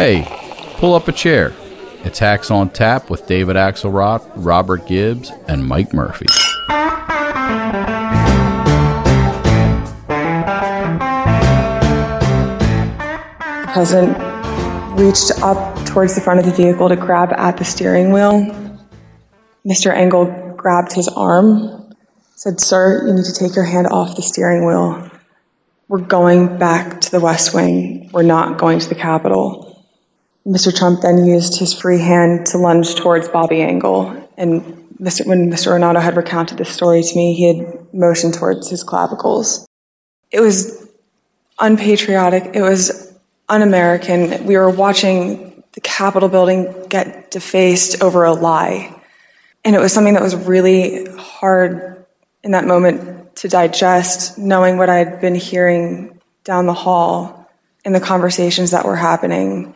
Hey, pull up a chair. It's Hacks on Tap with David Axelrod, Robert Gibbs, and Mike Murphy. The president reached up towards the front of the vehicle to grab at the steering wheel. Mr. Engel grabbed his arm, said, Sir, you need to take your hand off the steering wheel. We're going back to the West Wing. We're not going to the Capitol. Mr. Trump then used his free hand to lunge towards Bobby Engel. And Mr. when Mr. Ornato had recounted this story to me, he had motioned towards his clavicles. It was unpatriotic. It was un American. We were watching the Capitol building get defaced over a lie. And it was something that was really hard in that moment to digest, knowing what I'd been hearing down the hall in the conversations that were happening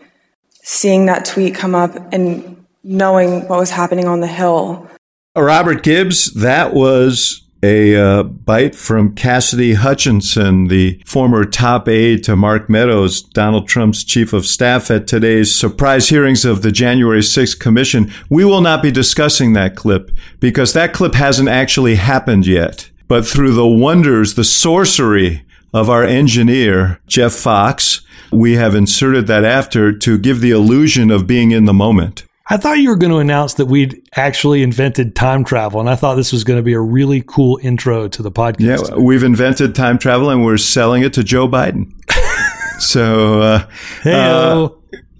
seeing that tweet come up and knowing what was happening on the Hill. Uh, Robert Gibbs, that was a uh, bite from Cassidy Hutchinson, the former top aide to Mark Meadows, Donald Trump's chief of staff at today's surprise hearings of the January 6th commission. We will not be discussing that clip because that clip hasn't actually happened yet. But through the wonders, the sorcery of our engineer, Jeff Fox, we have inserted that after to give the illusion of being in the moment. I thought you were going to announce that we'd actually invented time travel, and I thought this was going to be a really cool intro to the podcast. Yeah, we've invented time travel, and we're selling it to Joe Biden. so, uh, uh,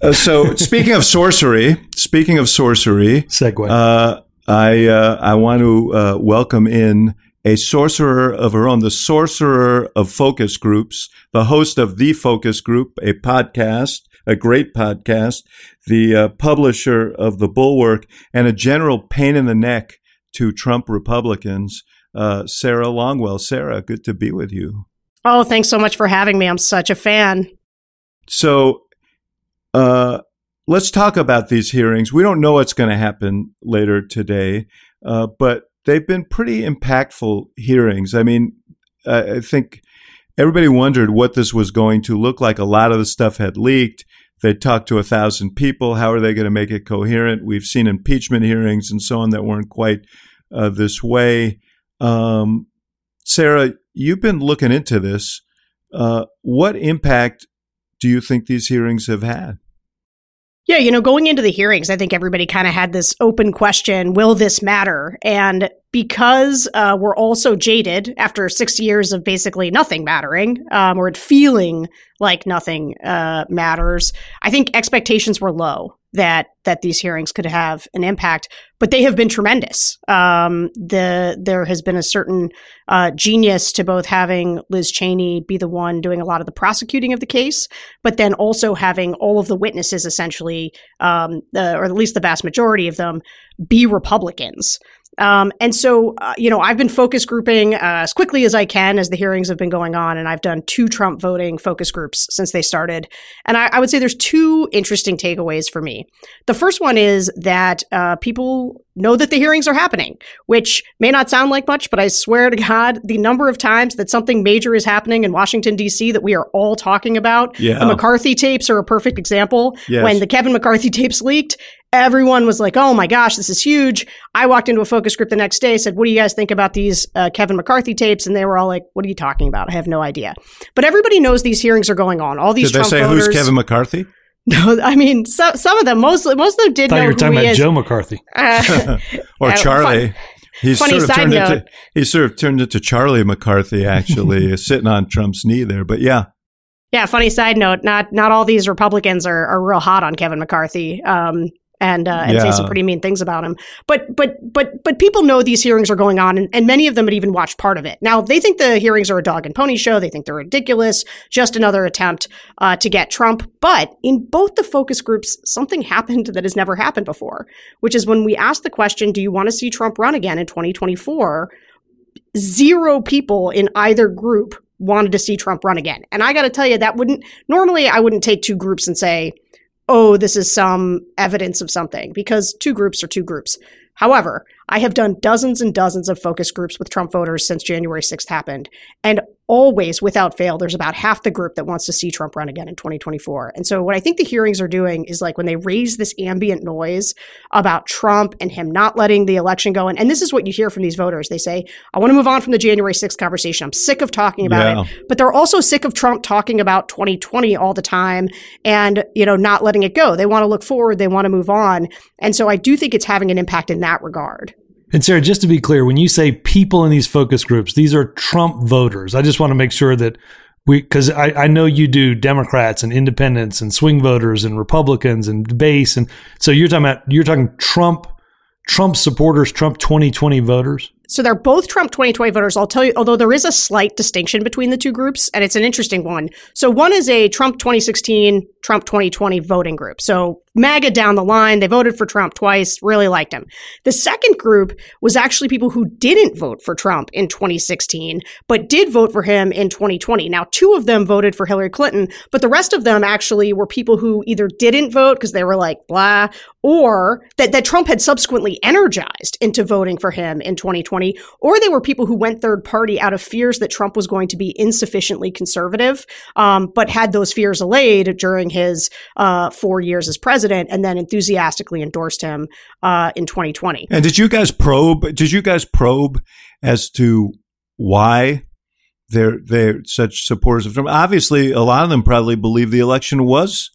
uh, so speaking of sorcery, speaking of sorcery, segue. Uh, I uh, I want to uh, welcome in a sorcerer of her own, the sorcerer of focus groups, the host of The Focus Group, a podcast, a great podcast, the uh, publisher of The Bulwark, and a general pain in the neck to Trump Republicans, uh, Sarah Longwell. Sarah, good to be with you. Oh, thanks so much for having me. I'm such a fan. So, uh, let's talk about these hearings. We don't know what's going to happen later today, uh, but they've been pretty impactful hearings. I mean, I think everybody wondered what this was going to look like. A lot of the stuff had leaked. They talked to a thousand people. How are they going to make it coherent? We've seen impeachment hearings and so on that weren't quite uh, this way. Um, Sarah, you've been looking into this. Uh, what impact do you think these hearings have had? Yeah, you know, going into the hearings, I think everybody kind of had this open question will this matter? And because uh, we're all so jaded after six years of basically nothing mattering, um, or feeling like nothing uh, matters, I think expectations were low that that these hearings could have an impact, but they have been tremendous. Um, the there has been a certain uh, genius to both having Liz Cheney be the one doing a lot of the prosecuting of the case, but then also having all of the witnesses essentially, um, or at least the vast majority of them, be Republicans. Um, and so, uh, you know, I've been focus grouping uh, as quickly as I can as the hearings have been going on, and I've done two Trump voting focus groups since they started. And I, I would say there's two interesting takeaways for me. The first one is that uh, people know that the hearings are happening, which may not sound like much, but I swear to God, the number of times that something major is happening in Washington, D.C. that we are all talking about. Yeah. The McCarthy tapes are a perfect example. Yes. When the Kevin McCarthy tapes leaked, everyone was like, oh my gosh, this is huge. I walked into a focus group the next day, said, what do you guys think about these uh, Kevin McCarthy tapes? And they were all like, what are you talking about? I have no idea. But everybody knows these hearings are going on. All these Did Trump they say voters, who's Kevin McCarthy? No, I mean, so, some of them, most, most of them did I thought know you were who talking he about is. Joe McCarthy. Uh, or uh, Charlie. fun- He's funny sort of side turned note. into he sort of turned into Charlie McCarthy actually sitting on Trump's knee there. But yeah, Yeah, funny side note, not not all these Republicans are, are real hot on Kevin McCarthy. Um, and uh, and yeah. say some pretty mean things about him. But but but but people know these hearings are going on, and, and many of them had even watched part of it. Now they think the hearings are a dog and pony show. They think they're ridiculous, just another attempt uh, to get Trump. But in both the focus groups, something happened that has never happened before, which is when we asked the question, "Do you want to see Trump run again in 2024?" Zero people in either group wanted to see Trump run again. And I got to tell you, that wouldn't normally I wouldn't take two groups and say oh, this is some evidence of something because two groups are two groups. However, I have done dozens and dozens of focus groups with Trump voters since January 6th happened. And always, without fail, there's about half the group that wants to see Trump run again in 2024. And so, what I think the hearings are doing is like when they raise this ambient noise about Trump and him not letting the election go. And, and this is what you hear from these voters. They say, I want to move on from the January 6th conversation. I'm sick of talking about yeah. it. But they're also sick of Trump talking about 2020 all the time and, you know, not letting it go. They want to look forward. They want to move on. And so, I do think it's having an impact in that regard. And Sarah, just to be clear, when you say people in these focus groups, these are Trump voters. I just want to make sure that we, because I, I know you do Democrats and independents and swing voters and Republicans and base, and so you're talking about you're talking Trump, Trump supporters, Trump 2020 voters. So they're both Trump 2020 voters. I'll tell you, although there is a slight distinction between the two groups, and it's an interesting one. So one is a Trump 2016, Trump 2020 voting group. So MAGA down the line, they voted for Trump twice, really liked him. The second group was actually people who didn't vote for Trump in 2016, but did vote for him in 2020. Now, two of them voted for Hillary Clinton, but the rest of them actually were people who either didn't vote because they were like blah, or that, that Trump had subsequently energized into voting for him in 2020 2020, or they were people who went third party out of fears that Trump was going to be insufficiently conservative, um, but had those fears allayed during his uh, four years as president, and then enthusiastically endorsed him uh, in 2020. And did you guys probe? Did you guys probe as to why? They're they're such supporters of Trump. Obviously, a lot of them probably believe the election was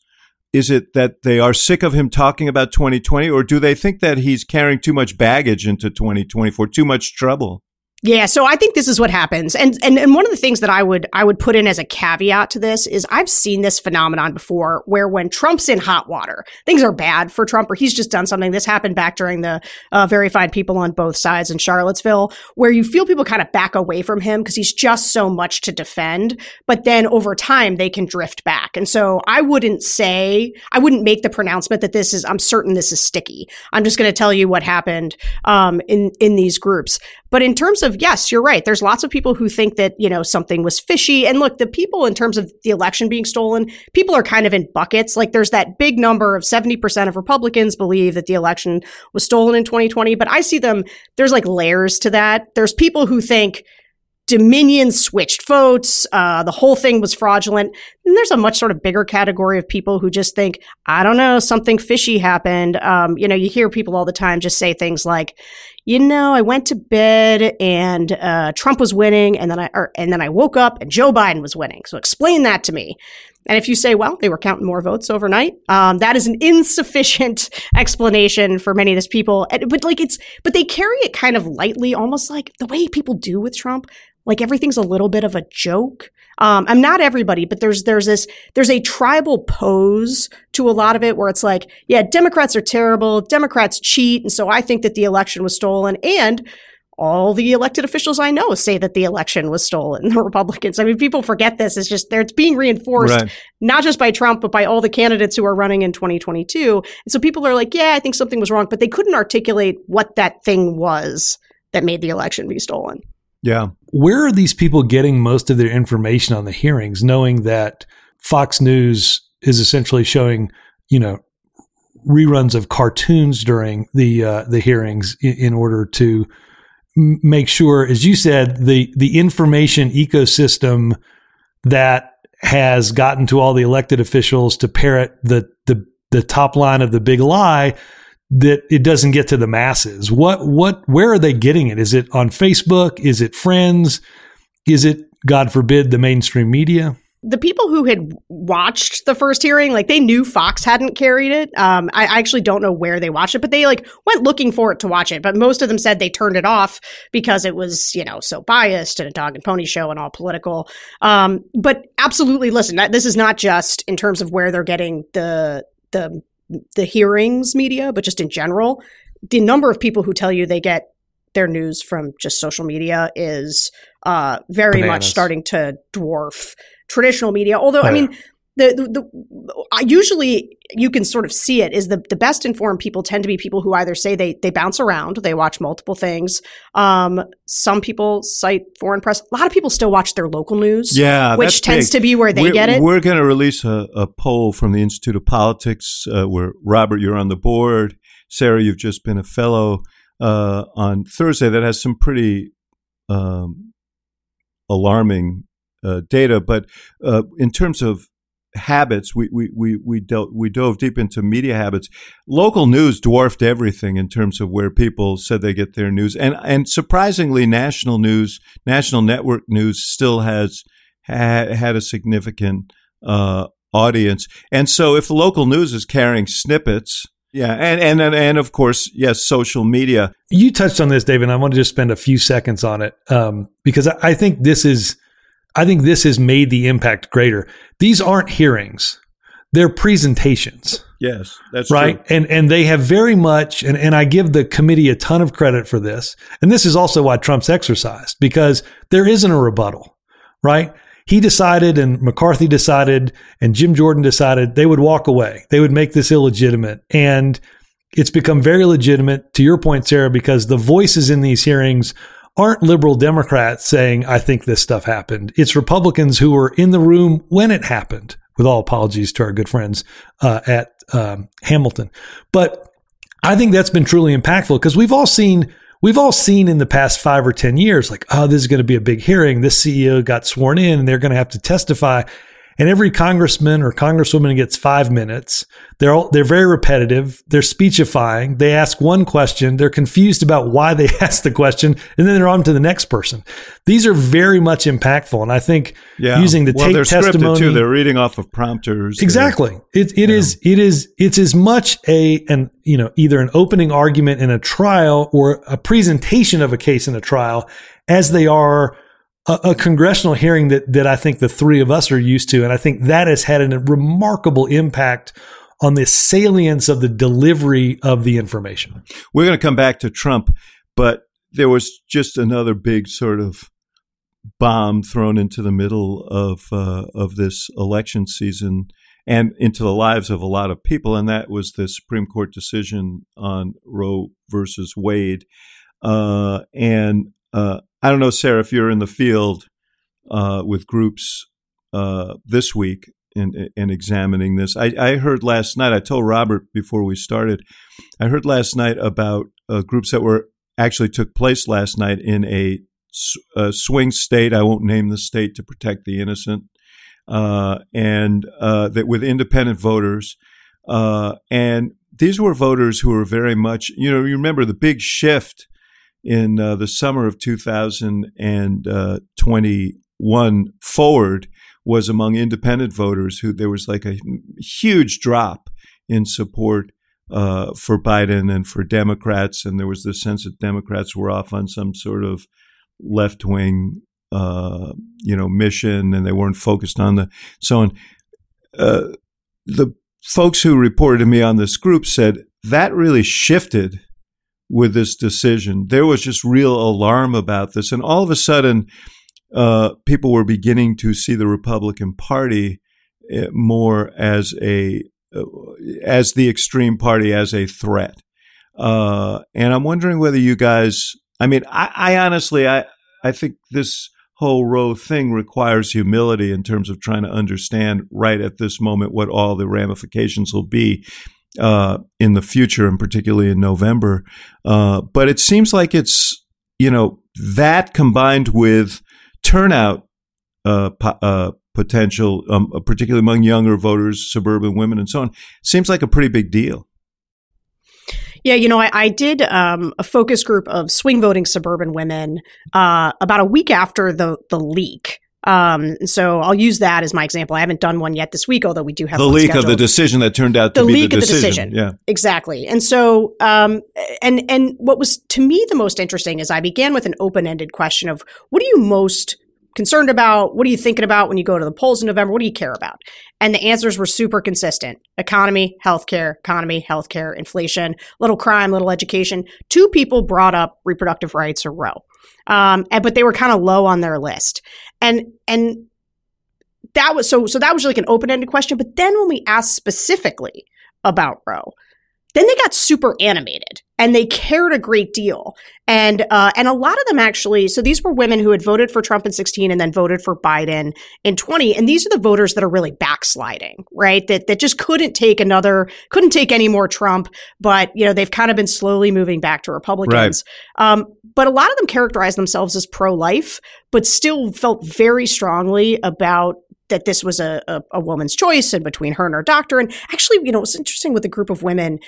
is it that they are sick of him talking about 2020 or do they think that he's carrying too much baggage into 2024 too much trouble yeah, so I think this is what happens. And, and and one of the things that I would I would put in as a caveat to this is I've seen this phenomenon before where when Trump's in hot water, things are bad for Trump or he's just done something. This happened back during the uh, very fine people on both sides in Charlottesville where you feel people kind of back away from him because he's just so much to defend, but then over time they can drift back. And so I wouldn't say I wouldn't make the pronouncement that this is I'm certain this is sticky. I'm just going to tell you what happened um, in in these groups. But in terms of, yes, you're right. There's lots of people who think that, you know, something was fishy. And look, the people in terms of the election being stolen, people are kind of in buckets. Like there's that big number of 70% of Republicans believe that the election was stolen in 2020. But I see them, there's like layers to that. There's people who think, Dominion switched votes. Uh, the whole thing was fraudulent. And there's a much sort of bigger category of people who just think, I don't know, something fishy happened. Um, you know, you hear people all the time just say things like, you know, I went to bed and uh, Trump was winning, and then I or, and then I woke up and Joe Biden was winning. So explain that to me. And if you say, well, they were counting more votes overnight, um, that is an insufficient explanation for many of these people. But like it's, but they carry it kind of lightly, almost like the way people do with Trump like everything's a little bit of a joke. Um, I'm not everybody, but there's there's this there's a tribal pose to a lot of it where it's like, yeah, Democrats are terrible, Democrats cheat, and so I think that the election was stolen. And all the elected officials I know say that the election was stolen. The Republicans. I mean, people forget this. It's just it's being reinforced right. not just by Trump, but by all the candidates who are running in 2022. And so people are like, yeah, I think something was wrong, but they couldn't articulate what that thing was that made the election be stolen. Yeah. Where are these people getting most of their information on the hearings, knowing that Fox News is essentially showing, you know, reruns of cartoons during the uh, the hearings in, in order to make sure, as you said, the the information ecosystem that has gotten to all the elected officials to parrot the the the top line of the big lie that it doesn't get to the masses. What what where are they getting it? Is it on Facebook? Is it friends? Is it God forbid the mainstream media? The people who had watched the first hearing, like they knew Fox hadn't carried it. Um, I, actually don't know where they watched it, but they like went looking for it to watch it. But most of them said they turned it off because it was, you know, so biased and a dog and pony show and all political. Um, but absolutely, listen, this is not just in terms of where they're getting the the the hearings media, but just in general, the number of people who tell you they get their news from just social media is uh, very Bananas. much starting to dwarf traditional media. Although, Oh, I mean, the, the, the usually you can sort of see it is the the best informed people tend to be people who either say they they bounce around, they watch multiple things. Um, some people cite foreign press. A lot of people still watch their local news. Yeah, which tends big. to be where they we're, get it. We're going to release a, a poll from the Institute of Politics, uh, where Robert, you're on the board. Sarah, you've just been a fellow uh, on Thursday. That has some pretty um, alarming uh, data. But uh, in terms of habits, we we we we, dealt, we dove deep into media habits. Local news dwarfed everything in terms of where people said they get their news, and and surprisingly, national news, national network news, still has had had a significant uh, audience. And so, if the local news is carrying snippets. Yeah, and, and and and of course, yes, social media. You touched on this, David. And I want to just spend a few seconds on it um, because I, I think this is, I think this has made the impact greater. These aren't hearings; they're presentations, Yes, that's right? true. And and they have very much, and and I give the committee a ton of credit for this. And this is also why Trump's exercised because there isn't a rebuttal, right? He decided, and McCarthy decided, and Jim Jordan decided they would walk away. They would make this illegitimate. And it's become very legitimate, to your point, Sarah, because the voices in these hearings aren't liberal Democrats saying, I think this stuff happened. It's Republicans who were in the room when it happened, with all apologies to our good friends uh, at um, Hamilton. But I think that's been truly impactful because we've all seen we've all seen in the past five or ten years, like, oh, this is going to be a big hearing. This CEO got sworn in, and they're going to have to testify. And every congressman or congresswoman gets five minutes. They're all, they're very repetitive. They're speechifying. They ask one question. They're confused about why they asked the question, and then they're on to the next person. These are very much impactful, and I think Yeah, using the well, tape they're testimony too. They're reading off of prompters. Exactly. It it is it is it's as much a an you know either an opening argument in a trial or a presentation of a case in a trial as they are a, a congressional hearing that that I think the three of us are used to, and I think that has had a remarkable impact on the salience of the delivery of the information. We're going to come back to Trump, but there was just another big sort of bomb thrown into the middle of uh, of this election season and into the lives of a lot of people, and that was the Supreme Court decision on Roe versus Wade. Uh, and uh, I don't know, Sarah, if you're in the field uh, with groups uh, this week in, in examining this. I, I heard last night. I told Robert before we started. I heard last night about uh, groups that were actually took place last night in a swing state. I won't name the state to protect the innocent, uh, and uh, that with independent voters. Uh, and these were voters who were very much, you know, you remember the big shift in uh, the summer of 2021 forward was among independent voters who there was like a huge drop in support uh, for Biden and for Democrats, and there was this sense that Democrats were off on some sort of left wing, uh, you know, mission, and they weren't focused on the so on. Uh, the folks who reported to me on this group said that really shifted with this decision. There was just real alarm about this, and all of a sudden, uh, people were beginning to see the Republican Party uh, more as a uh, as the extreme party as a threat. Uh, and I'm wondering whether you guys. I mean, I, I honestly, I I think this whole Roe thing requires humility in terms of trying to understand right at this moment what all the ramifications will be uh, in the future, and particularly in November. Uh, but it seems like it's you know that combined with turnout uh, po- uh, potential, um, particularly among younger voters, suburban women, and so on, seems like a pretty big deal. Yeah, you know, I, I did um, a focus group of swing voting suburban women uh, about a week after the the leak. Um, so I'll use that as my example. I haven't done one yet this week, although we do have the leak of the decision that turned out to The be leak the of the decision. decision. Yeah. Exactly. And so, um, and and what was to me the most interesting is I began with an open ended question of what are you most concerned about? What are you thinking about when you go to the polls in November? What do you care about? And the answers were super consistent economy, healthcare, economy, healthcare, inflation, little crime, little education. Two people brought up reproductive rights or Roe. Um, and, but they were kind of low on their list. And, and that was so, so that was like an open ended question. But then when we asked specifically about Roe, then they got super animated and they cared a great deal. And uh, and a lot of them actually. So these were women who had voted for Trump in 16 and then voted for Biden in 20. And these are the voters that are really backsliding, right? That that just couldn't take another, couldn't take any more Trump. But you know they've kind of been slowly moving back to Republicans. Right. Um, but a lot of them characterized themselves as pro-life, but still felt very strongly about that this was a, a, a, woman's choice and between her and her doctor. And actually, you know, it's interesting with a group of women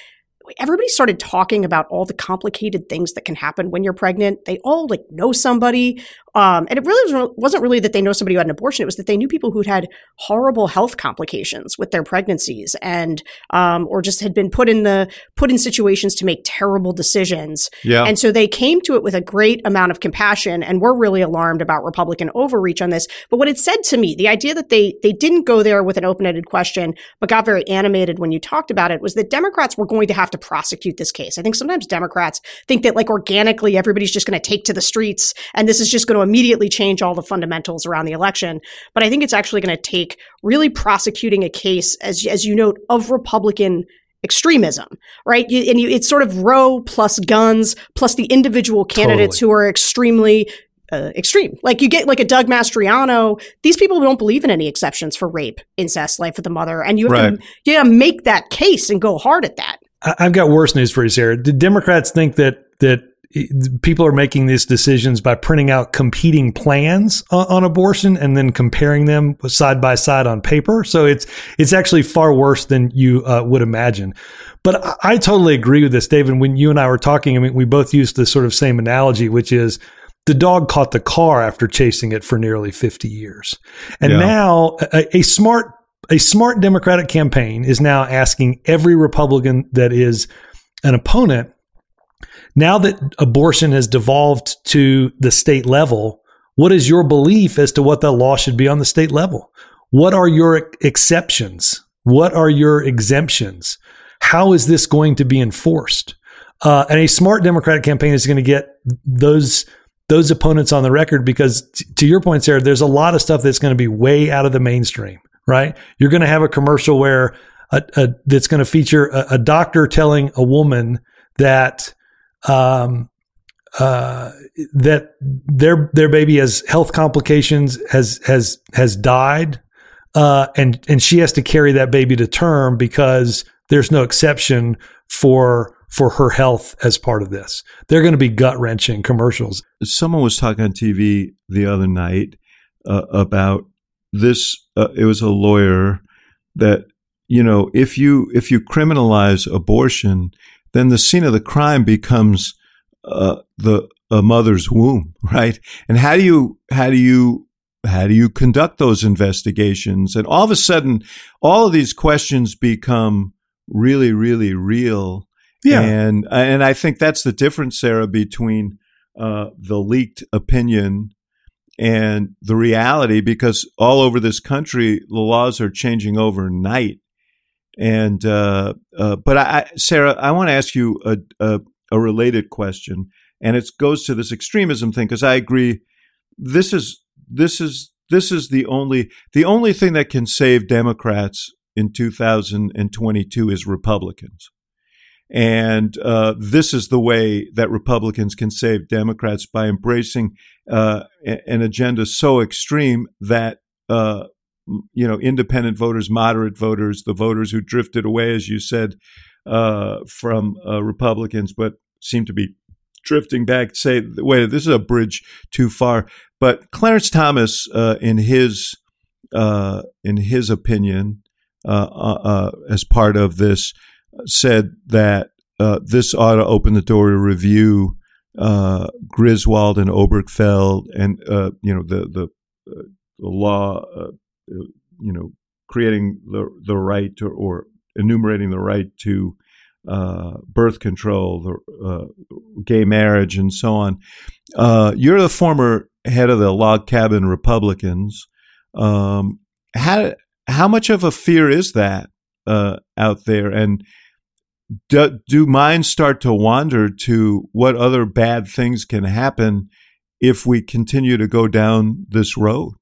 everybody started talking about all the complicated things that can happen when you're pregnant. They all like know somebody. Um, and it really wasn't really that they know somebody who had an abortion. It was that they knew people who'd had horrible health complications with their pregnancies and, um, or just had been put in the, put in situations to make terrible decisions. Yeah. And so they came to it with a great amount of compassion and were really alarmed about Republican overreach on this. But what it said to me, the idea that they, they didn't go there with an open-ended question, but got very animated when you talked about it was that Democrats were going to have to prosecute this case. I think sometimes Democrats think that like organically everybody's just going to take to the streets and this is just going to immediately change all the fundamentals around the election. But I think it's actually going to take really prosecuting a case, as, as you note, of Republican extremism, right? You, and you, it's sort of Roe plus guns plus the individual candidates totally. who are extremely uh, extreme. Like you get like a Doug Mastriano. These people don't believe in any exceptions for rape, incest, life of the mother, and you have right. to you have to make that case and go hard at that. I've got worse news for you, Sarah. Did Democrats think that that people are making these decisions by printing out competing plans on, on, abortion and then comparing them side by side on paper. So it's it's actually far worse than you uh, would imagine. But I, I, totally agree with this, David. When you and I were talking, I mean, we both used the sort of same analogy, which is the dog caught the car after chasing it for nearly 50 years. And yeah. now a, a smart a smart Democratic campaign is now asking every Republican that is an opponent, now that abortion has devolved to the state level, what is your belief as to what the law should be on the state level? What are your exceptions? What are your exemptions? How is this going to be enforced? Uh, and a smart Democratic campaign is going to get those those opponents on the record because, t- to your point, Sarah, there's a lot of stuff that's going to be way out of the mainstream right? You're going to have a commercial where a, a, that's going to feature a, a, doctor telling a woman that um, uh, that their their baby has health complications, has has has died, uh, and and she has to carry that baby to term because there's no exception for for her health as part of this. They're going to be gut wrenching commercials. Someone was talking on TV the other night uh, about this uh, it was a lawyer that you know if you if you criminalize abortion then the scene of the crime becomes uh, the a mother's womb right? And how do you how do you how do you conduct those investigations? And all of a sudden all of these questions become really really real. Yeah. And and i think that's the difference sarah between uh, the leaked opinion and the reality because all over this country the laws are changing overnight. And uh, uh, but I, sarah i want to ask you a, a, a, related question and it goes to this extremism thing because i agree this is this is this is the only the only thing that can save democrats in 2022 is republicans and uh, this is the way that Republicans can save Democrats by embracing uh, an agenda so extreme that uh, you know independent voters, moderate voters, the voters who drifted away, as you said, uh, from uh, Republicans, but seem to be drifting back, say, "Wait, this is a bridge too far." But Clarence Thomas, uh, in his in his opinion, as part of this said that uh, this ought to open the door to review uh, Griswold and Obergefell and uh, you know the the, uh, the law uh, uh, you know creating the the right to, or enumerating the right to birth control, the gay marriage, and so on. you're the former head of the log cabin Republicans. Um, how how much of a fear is that uh, out there, and do, do minds start to wander to what other bad things can happen if we continue to go down this road?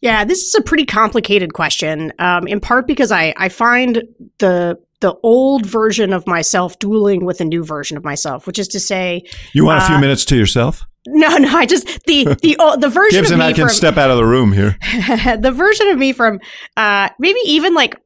Yeah, this is a pretty complicated question. Um, in part because I I find the the old version of myself dueling with a new version of myself, which is to say, you want a few uh, minutes to yourself. No, no, I just the the uh, the version Gibbs of me and I can from, step out of the room here. the version of me from uh, maybe even like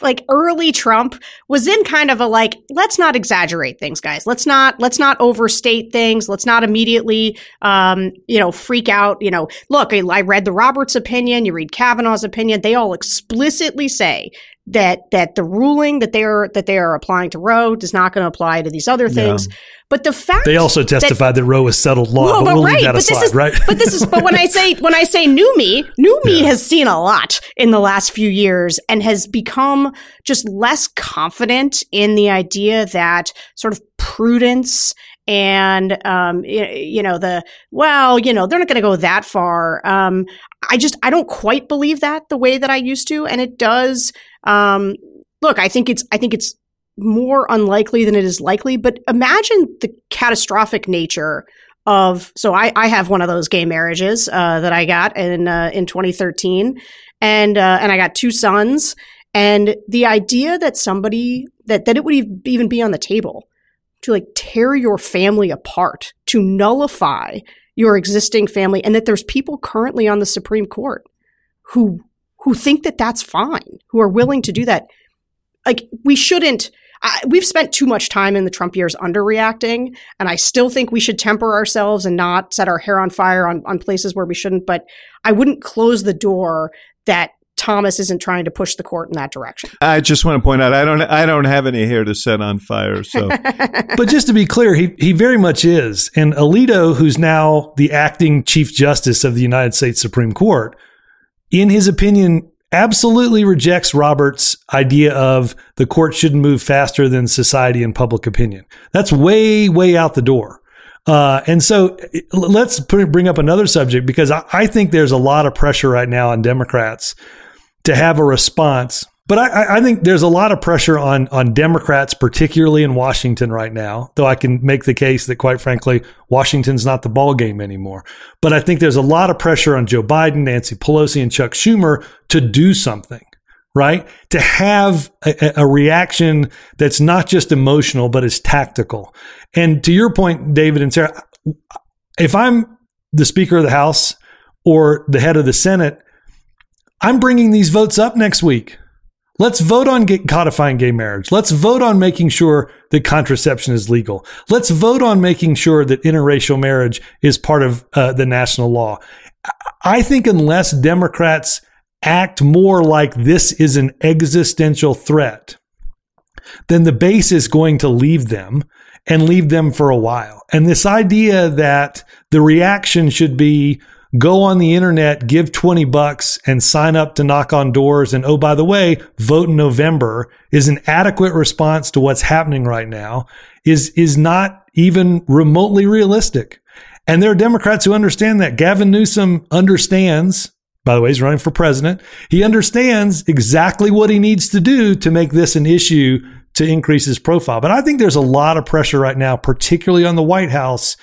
like early Trump was in kind of a like let's not exaggerate things guys. Let's not let's not overstate things. Let's not immediately um you know freak out you know. Look I, I read the Roberts opinion. You read Kavanaugh's opinion. They all explicitly say that that the ruling that they are that they are applying to Roe is not going to apply to these other things. Yeah. But the fact they also testified that, that Roe is settled law, well, but, we'll right, leave that but aside, this is, right? But this is but when I say when I say new me, new me yeah. has seen a lot in the last few years and has become just less confident in the idea that sort of prudence and um, you know the well you know they're not going to go that far um, i just i don't quite believe that the way that i used to and it does um, look i think it's i think it's more unlikely than it is likely but imagine the catastrophic nature of so i i have one of those gay marriages uh, that i got in uh, in 2013 and uh, and i got two sons and the idea that somebody that that it would even be on the table to like tear your family apart, to nullify your existing family, and that there's people currently on the Supreme Court who who think that that's fine, who are willing to do that. Like we shouldn't. I, we've spent too much time in the Trump years underreacting, and I still think we should temper ourselves and not set our hair on fire on, on places where we shouldn't. But I wouldn't close the door that Thomas isn't trying to push the court in that direction. I just want to point out I don't I don't have any hair to set on fire. So, but just to be clear, he he very much is. And Alito, who's now the acting Chief Justice of the United States Supreme Court, in his opinion, absolutely rejects Roberts' idea of the court shouldn't move faster than society and public opinion. That's way way out the door. Uh, and so let's put, bring up another subject because I, I think there's a lot of pressure right now on Democrats to have a response. But I, I, think there's a lot of pressure on on Democrats, particularly in Washington right now. Though I can make the case that, quite frankly, Washington's not the ball game anymore. But I think there's a lot of pressure on Joe Biden, Nancy Pelosi, and Chuck Schumer to do something. Right? To have a, a reaction that's not just emotional, but is tactical. And to your point, David and Sarah, if I'm the Speaker of the House or the head of the Senate, I'm bringing these votes up next week. Let's vote on codifying gay marriage. Let's vote on making sure that contraception is legal. Let's vote on making sure that interracial marriage is part of uh, the national law. I think unless Democrats act more like this is an existential threat, then the base is going to leave them and leave them for a while. And this idea that the reaction should be, go on the internet, give 20 bucks and sign up to knock on doors. And oh, by the way, vote in November is an adequate response to what's happening right now is, is not even remotely realistic. And there are Democrats who understand that. Gavin Newsom understands, by the way, he's running for president. He understands exactly what he needs to do to make this an issue to increase his profile. But I think there's a lot of pressure right now, particularly on the White House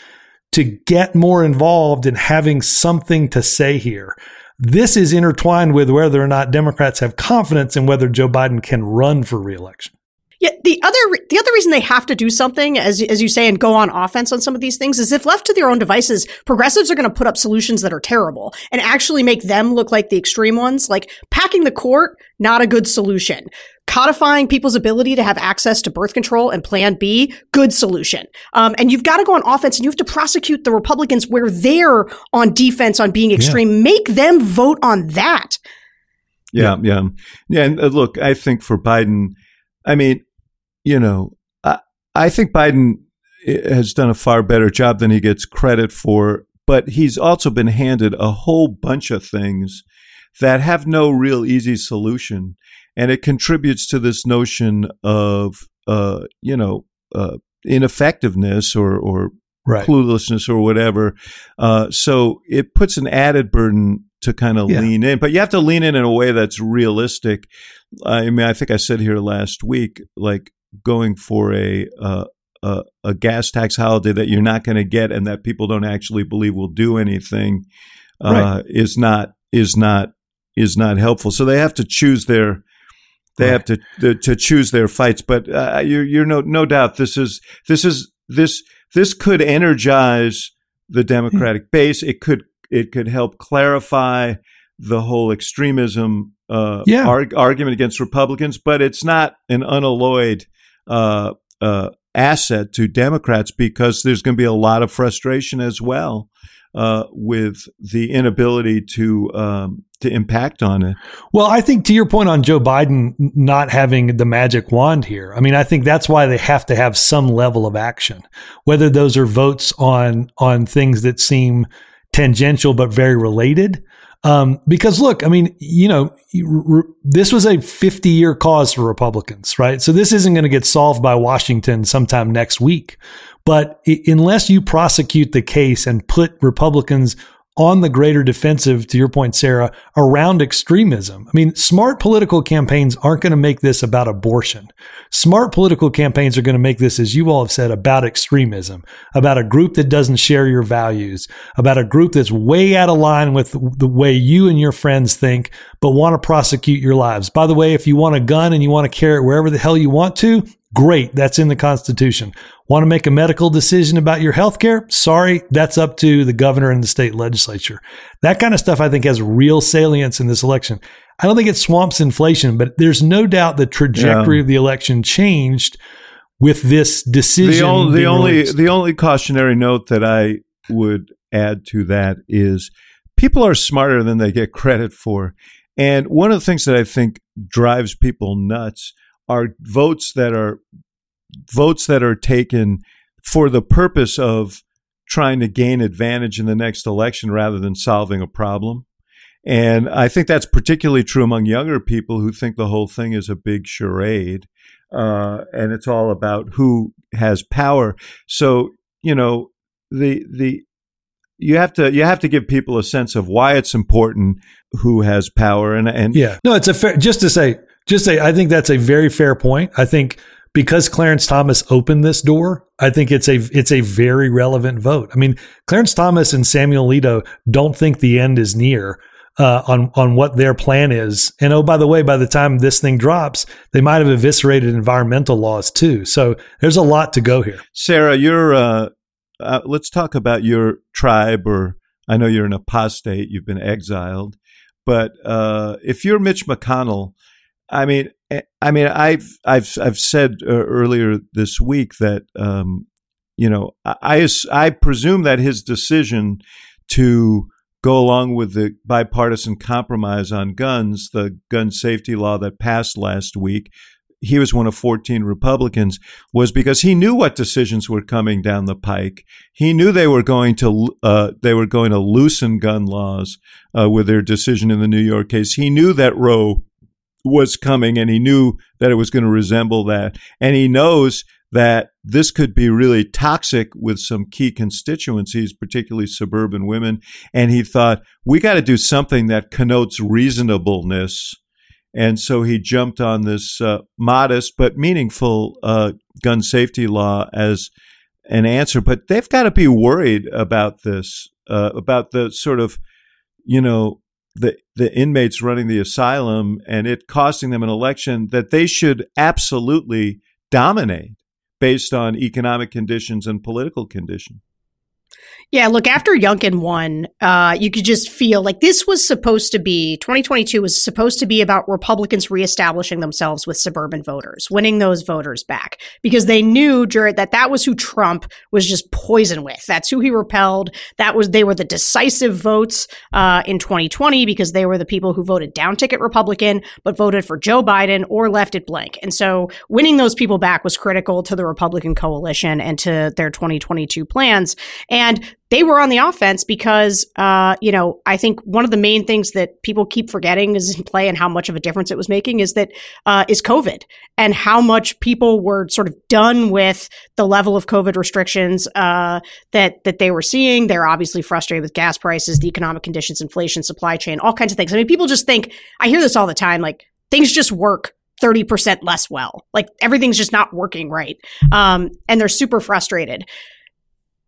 to get more involved in having something to say here. This is intertwined with whether or not Democrats have confidence in whether Joe Biden can run for reelection. Yeah, the other the other reason they have to do something, as as you say, and go on offense on some of these things, is if left to their own devices, progressives are going to put up solutions that are terrible and actually make them look like the extreme ones. Like packing the court, not a good solution. Codifying people's ability to have access to birth control and Plan B, good solution. Um, and you've got to go on offense, and you have to prosecute the Republicans where they're on defense on being extreme. Yeah. Make them vote on that. Yeah, yeah, yeah. And uh, look, I think for Biden, I mean, you know, I, I think Biden eh, has done a far better job than he gets credit for, but he's also been handed a whole bunch of things that have no real easy solution. And it contributes to this notion of, uh, you know, uh, ineffectiveness or, or right. cluelessness or whatever. Uh, so it puts an added burden to kind of Yeah. lean in, but you have to lean in in a way that's realistic. I mean, I think I said here last week, like going for a uh, a, a gas tax holiday that you're not going to get and that people don't actually believe will do anything uh, Right. is not is not is not helpful. So they have to choose their they Right. have to, to to choose their fights. But uh, you're you're no no doubt this is this is this this could energize the Democratic base. It could it could help clarify the whole extremism uh, Yeah. arg- argument against Republicans, but it's not an unalloyed uh, uh, asset to Democrats because there's going to be a lot of frustration as well uh, with the inability to um, to impact on it. Well, I think to your point on Joe Biden not having the magic wand here, I mean, I think that's why they have to have some level of action, whether those are votes on on things that seem tangential but very related. Um, because look, I mean, you know, this was a 50 year cause for Republicans, right? So this isn't going to get solved by Washington sometime next week. But unless you prosecute the case and put Republicans on the greater defensive, to your point, Sarah, around extremism. I mean, smart political campaigns aren't going to make this about abortion. Smart political campaigns are going to make this, as you all have said, about extremism, about a group that doesn't share your values, about a group that's way out of line with the way you and your friends think, but want to prosecute your lives. By the way, if you want a gun and you want to carry it wherever the hell you want to, great. That's in the Constitution. Want to make a medical decision about your health care? Sorry, that's up to the governor and the state legislature. That kind of stuff I think has real salience in this election. I don't think it swamps inflation, but there's no doubt the trajectory Yeah. of the election changed with this decision. The only the only released. the only cautionary note that I would add to that is people are smarter than they get credit for. And one of the things that I think drives people nuts are votes that are votes that are taken for the purpose of trying to gain advantage in the next election rather than solving a problem. And I think that's particularly true among younger people who think the whole thing is a big charade. Uh, and it's all about who has power. So, you know, the, the, you have to you have to give people a sense of why it's important who has power and and Yeah. No, it's a fair, just to say, just say, I think that's a very fair point. I think because Clarence Thomas opened this door, I think it's a, it's a very relevant vote. I mean, Clarence Thomas and Samuel Alito don't think the end is near. Uh, on on what their plan is, and oh by the way, by the time this thing drops, they might have eviscerated environmental laws too. So there's a lot to go here. Sarah, you're. Uh, uh, let's talk about your tribe, or I know you're an apostate. You've been exiled, but uh, if you're Mitch McConnell, I mean, eh, I mean, I've I've I've said uh, earlier this week that um, you know I I I presume that his decision to go along with the bipartisan compromise on guns, the gun safety law that passed last week, he was one of 14 Republicans, was because he knew what decisions were coming down the pike. He knew they were going to uh, they were going to loosen gun laws uh, with their decision in the New York case. He knew that Roe was coming, and he knew that it was going to resemble that, and he knows that this could be really toxic with some key constituencies, particularly suburban women. And he thought, we got to do something that connotes reasonableness. And so he jumped on this uh, modest but meaningful uh, gun safety law as an answer. But they've got to be worried about this, uh, about the sort of, you know, the the inmates running the asylum and it costing them an election that they should absolutely dominate based on economic conditions and political conditions. Yeah, look, after Youngkin won, uh, you could just feel like this was supposed to be 2022 was supposed to be about Republicans reestablishing themselves with suburban voters, winning those voters back because they knew Jared that that was who Trump was just poison with. That's who he repelled. That was they were the decisive votes uh, in 2020 because they were the people who voted down ticket Republican but voted for Joe Biden or left it blank. And so winning those people back was critical to the Republican coalition and to their 2022 plans. And And they were on the offense because, uh, you know, I think one of the main things that people keep forgetting is in play and how much of a difference it was making is that uh, is COVID and how much people were sort of done with the level of COVID restrictions uh, that that they were seeing. They're obviously frustrated with gas prices, the economic conditions, inflation, supply chain, all kinds of things. I mean, people just think I hear this all the time, like things just work 30% less well. Like everything's just not working right. Um, and they're super frustrated.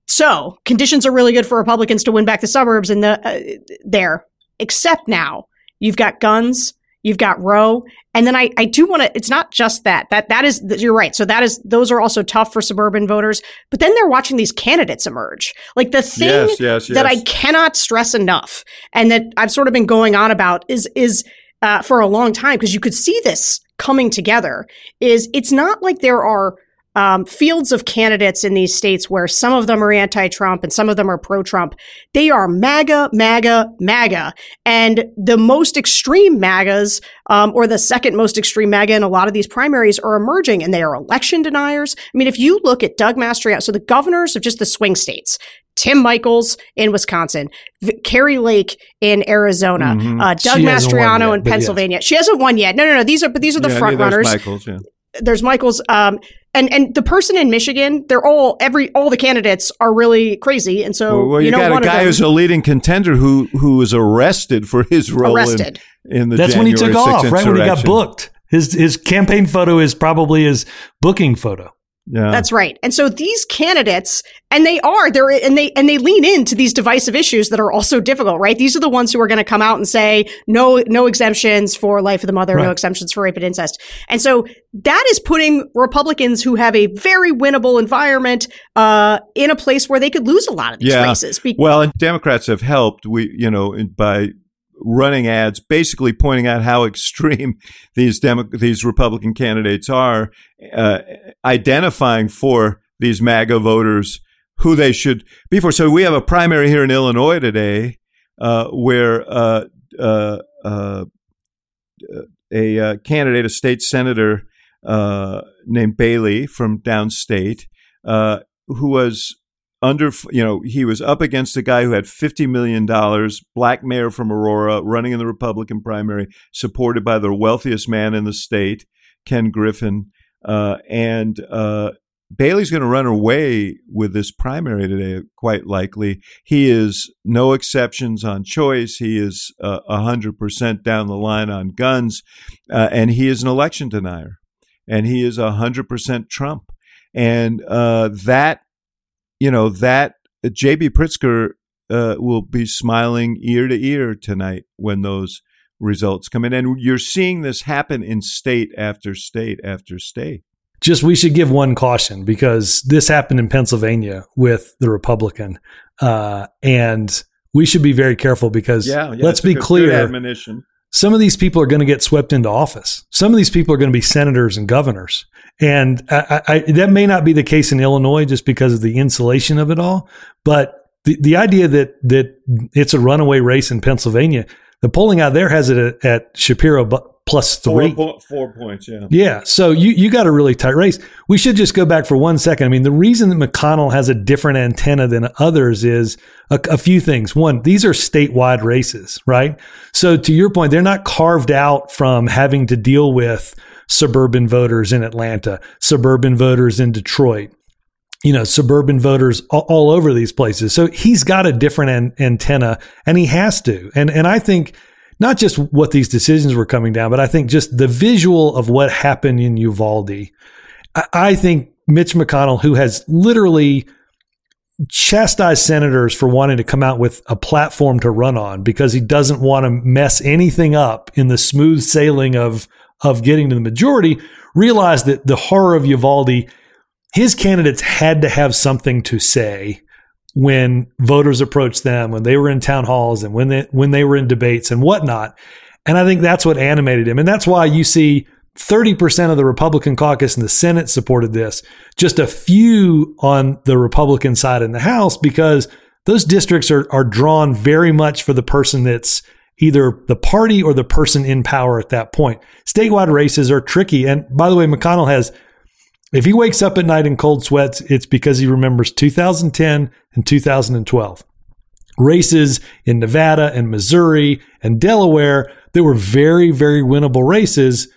So conditions are really good for Republicans to win back the suburbs and the uh, there. Except now you've got guns, you've got Roe, and then I I do want to. It's not just that that that is you're right. So that is those are also tough for suburban voters. But then they're watching these candidates emerge. Like the thing Yes, yes, that I cannot stress enough, and that I've sort of been going on about is is uh, for a long time because you could see this coming together. Is it's not like there are um, fields of candidates in these states where some of them are anti-Trump and some of them are pro-Trump. They are MAGA, MAGA, MAGA, and the most extreme MAGAs, um, or the second most extreme MAGA in a lot of these primaries, are emerging, and they are election deniers. I mean, if you look at Doug Mastriano, so the governors of just the swing states. Tim Michels in Wisconsin, v- Kari Lake in Arizona, Mhm. uh, Doug Mastriano yet, in but yes. Pennsylvania. She hasn't won yet. No, no, no. These are, but these are the Yeah, front runners Michels, yeah. There's Michael's um and and the person in Michigan, they're all every all the candidates are really crazy, and so well, well, you, you know got one a guy them who's a leading contender who who was arrested for his role arrested. in the That's when he took off, right when he got booked. His his campaign photo is probably his booking photo. Yeah. That's right. And so these candidates, and they are they're and they and they lean into these divisive issues that are also difficult, right? These are the ones who are going to come out and say no no exemptions for life of the mother, no exemptions for rape and incest. And so that is putting Republicans who have a very winnable environment uh, in a place where they could lose a lot of these Yeah. races. Be- Well, and Democrats have helped. We, you know, by running ads, basically pointing out how extreme these Demo- these Republican candidates are, uh, identifying for these MAGA voters who they should be for. So we have a primary here in Illinois today, uh, where uh, uh, uh, a uh, candidate, a state senator named Bailey from downstate, who was under, you know, he was up against a guy who had $50 million, black mayor from Aurora, running in the Republican primary, supported by the wealthiest man in the state, Ken Griffin. Uh, and uh, Bailey's going to run away with this primary today, quite likely. He is no exceptions on choice. He is uh, 100% down the line on guns. Uh, and he is an election denier. And he is 100% Trump. And uh, that you know that JB Pritzker uh, will be smiling ear to ear tonight when those results come in, and you're seeing this happen in state after state after state. Just we should give one caution because this happened in Pennsylvania with the Republican, uh, and we should be very careful because let's be clear. admonition. Some of these people are going to get swept into office. Some of these people are going to be senators and governors. And I, I, that may not be the case in Illinois just because of the insulation of it all. But the, the idea that, that it's a runaway race in Pennsylvania, the polling out there has it at, at Shapiro plus three. Four, four points, yeah. Yeah. So you, you got a really tight race. We should just go back for one second. I mean, the reason that McConnell has a different antenna than others is a, a few things. One, these are statewide races, right? So to your point, they're not carved out from having to deal with suburban voters in Atlanta, suburban voters in Detroit, you know, suburban voters all, all over these places. So he's got a different an, antenna and he has to. And, and I think, not just what these decisions were coming down, but I think just the visual of what happened in Uvalde. I, I think Mitch McConnell, who has literally chastised senators for wanting to come out with a platform to run on because he doesn't want to mess anything up in the smooth sailing of of getting to the majority, realized that the horror of Uvalde, his candidates had to have something to say when voters approached them, when they were in town halls and when they when they were in debates and whatnot. And I think that's what animated him. And that's why you see 30% of the Republican caucus in the Senate supported this, just a few on the Republican side in the House, because those districts are, are drawn very much for the person that's either the party or the person in power at that point. Statewide races are tricky. And by the way, McConnell has If he wakes up at night in cold sweats, it's because he remembers 2010 and 2012 races in Nevada and Missouri and Delaware that were very, very winnable races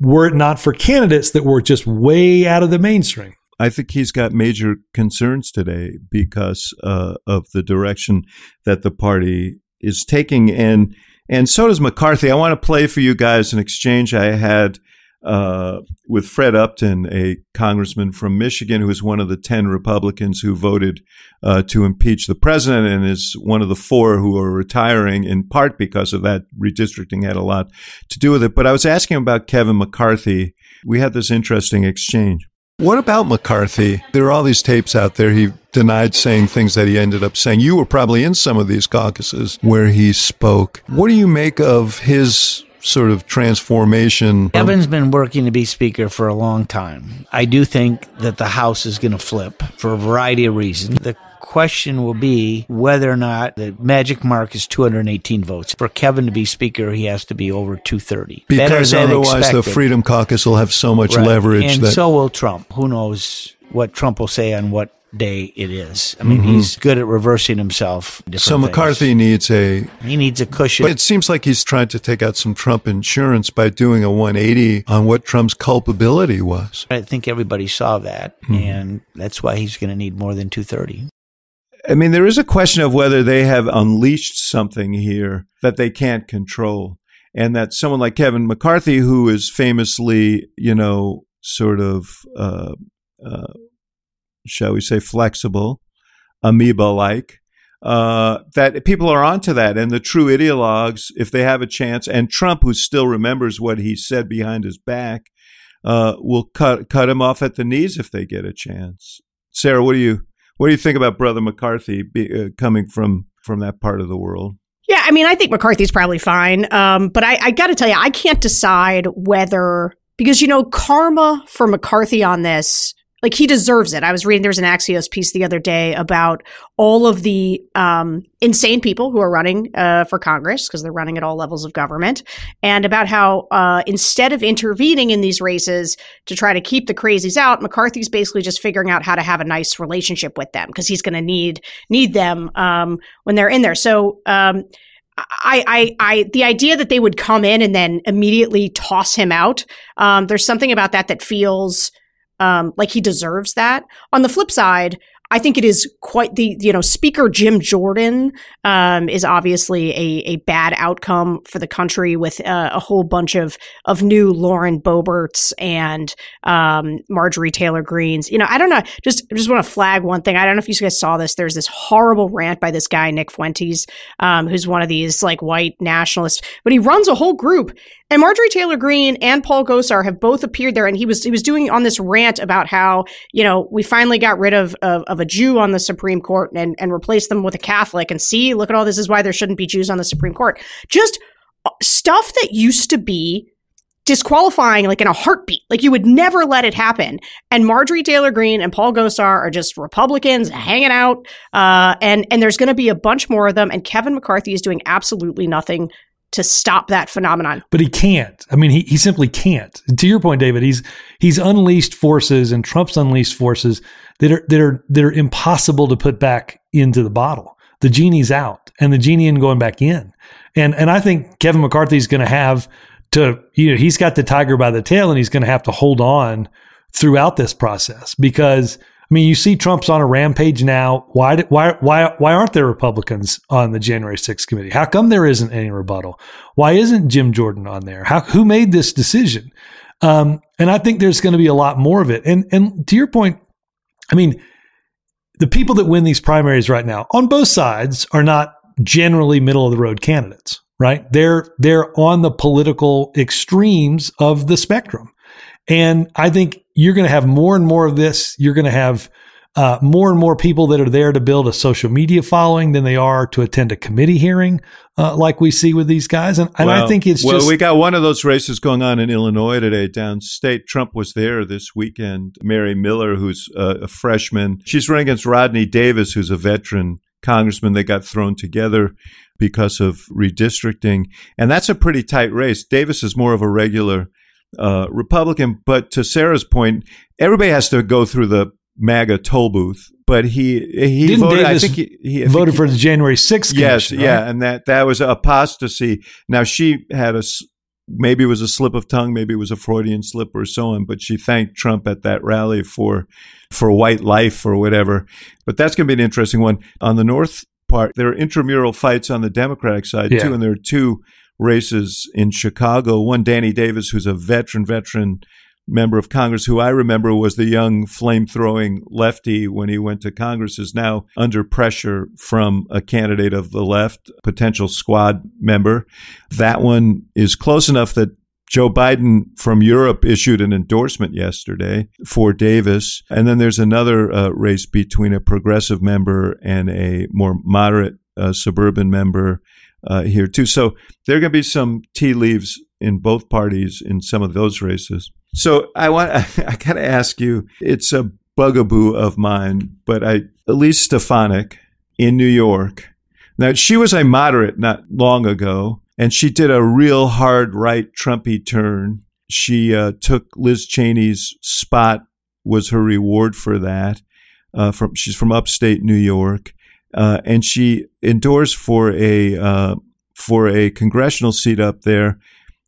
were it not for candidates that were just way out of the mainstream. I think he's got major concerns today because uh, of the direction that the party is taking, and and so does McCarthy. I want to play for you guys an exchange I had uh, with Fred Upton, a congressman from Michigan, who is one of the 10 Republicans who voted uh, to impeach the president and is one of the four who are retiring in part because of that. Redistricting had a lot to do with it. But I was asking about Kevin McCarthy. We had this interesting exchange. What about McCarthy? There are all these tapes out there. He denied saying things that he ended up saying. You were probably in some of these caucuses where he spoke. What do you make of his sort of transformation. Kevin's been working to be Speaker for a long time. I do think that the House is going to flip for a variety of reasons. The question will be whether or not the magic mark is 218 votes. For Kevin to be Speaker, he has to be over 230. Because otherwise, expected. the Freedom Caucus will have so much right. leverage. And that- so will Trump. Who knows what Trump will say on what day it is. I mean, mm-hmm. he's good at reversing himself. So McCarthy things. needs a he needs a cushion. It seems like he's trying to take out some Trump insurance by doing a 180 on what Trump's culpability was. I think everybody saw that, mm-hmm. and that's why he's going to need more than 230. I mean, there is a question of whether they have unleashed something here that they can't control. And that someone like Kevin McCarthy, who is famously, you know, sort of uh, uh, shall we say, flexible, amoeba like. Uh, that people are onto that, and the true ideologues, if they have a chance, and Trump, who still remembers what he said behind his back, uh, will cut cut him off at the knees if they get a chance. Sarah, what do you what do you think about Brother McCarthy be, uh, coming from from that part of the world? Yeah, I mean, I think McCarthy's probably fine, um, but I, I got to tell you, I can't decide whether because you know karma for McCarthy on this like he deserves it. I was reading there was an Axios piece the other day about all of the um, insane people who are running uh, for Congress because they're running at all levels of government, and about how uh, instead of intervening in these races to try to keep the crazies out, McCarthy's basically just figuring out how to have a nice relationship with them because he's going to need need them um, when they're in there. So. Um, I, I, I, the idea that they would come in and then immediately toss him out. Um, there's something about that that feels um, like he deserves that. On the flip side, I think it is quite the, you know, Speaker Jim Jordan um, is obviously a, a bad outcome for the country with uh, a whole bunch of, of new Lauren Boeberts and um, Marjorie Taylor Greenes. You know, I don't know. Just just want to flag one thing. I don't know if you guys saw this. There's this horrible rant by this guy, Nick Fuentes, um, who's one of these like white nationalists, but he runs a whole group and Marjorie Taylor Greene and Paul Gosar have both appeared there, and he was he was doing on this rant about how you know we finally got rid of of, of a Jew on the Supreme Court and and replaced them with a Catholic, and see, look at all this is why there shouldn't be Jews on the Supreme Court. Just uh, stuff that used to be disqualifying like in a heartbeat. Like you would never let it happen. And Marjorie Taylor Greene and Paul Gosar are just Republicans hanging out. Uh, and and there's going to be a bunch more of them. And Kevin McCarthy is doing absolutely nothing to stop that phenomenon. But he can't. I mean, he, he simply can't. To your point, David, he's he's unleashed forces and Trump's unleashed forces that are that are that are impossible to put back into the bottle. The genie's out and the genie ain't going back in. And and I think Kevin McCarthy's gonna have to you know, he's got the tiger by the tail and he's gonna have to hold on throughout this process because I mean, you see Trump's on a rampage now. Why, why, why, why aren't there Republicans on the January 6th committee? How come there isn't any rebuttal? Why isn't Jim Jordan on there? How, who made this decision? Um, and I think there's going to be a lot more of it. And, and to your point, I mean, the people that win these primaries right now on both sides are not generally middle of the road candidates, right? They're, they're on the political extremes of the spectrum. And I think you're going to have more and more of this. You're going to have uh, more and more people that are there to build a social media following than they are to attend a committee hearing, uh, like we see with these guys. And, and well, I think it's well, just. we got one of those races going on in Illinois today, downstate. Trump was there this weekend. Mary Miller, who's a, a freshman, she's running against Rodney Davis, who's a veteran congressman. They got thrown together because of redistricting. And that's a pretty tight race. Davis is more of a regular uh, Republican. But to Sarah's point, everybody has to go through the MAGA toll booth. But he he Didn't voted. Davis I think he, he I think voted he- for the January 6th Yes, commission, yeah, and that that was apostasy. Now she had a maybe it was a slip of tongue, maybe it was a Freudian slip or so on, but she thanked Trump at that rally for for white life or whatever. But that's going to be an interesting one on the north part. There are intramural fights on the Democratic side Yeah. too, and there are two races in Chicago. One, Danny Davis, who's a veteran veteran member of Congress, who I remember was the young flame throwing lefty when he went to Congress, is now under pressure from a candidate of the left, potential squad member. That one is close enough that Joe Biden from Europe issued an endorsement yesterday for Davis. And then there's another uh, race between a progressive member and a more moderate uh, suburban member uh, here, too. So there are going to be some tea leaves in both parties in some of those races. So I want I got to ask you. It's a bugaboo of mine, but I Elise Stefanik in New York. Now she was a moderate not long ago, and she did a real hard right Trumpy turn. She uh, took Liz Cheney's spot was her reward for that. Uh, from she's from upstate New York, uh, and she endorsed for a uh, for a congressional seat up there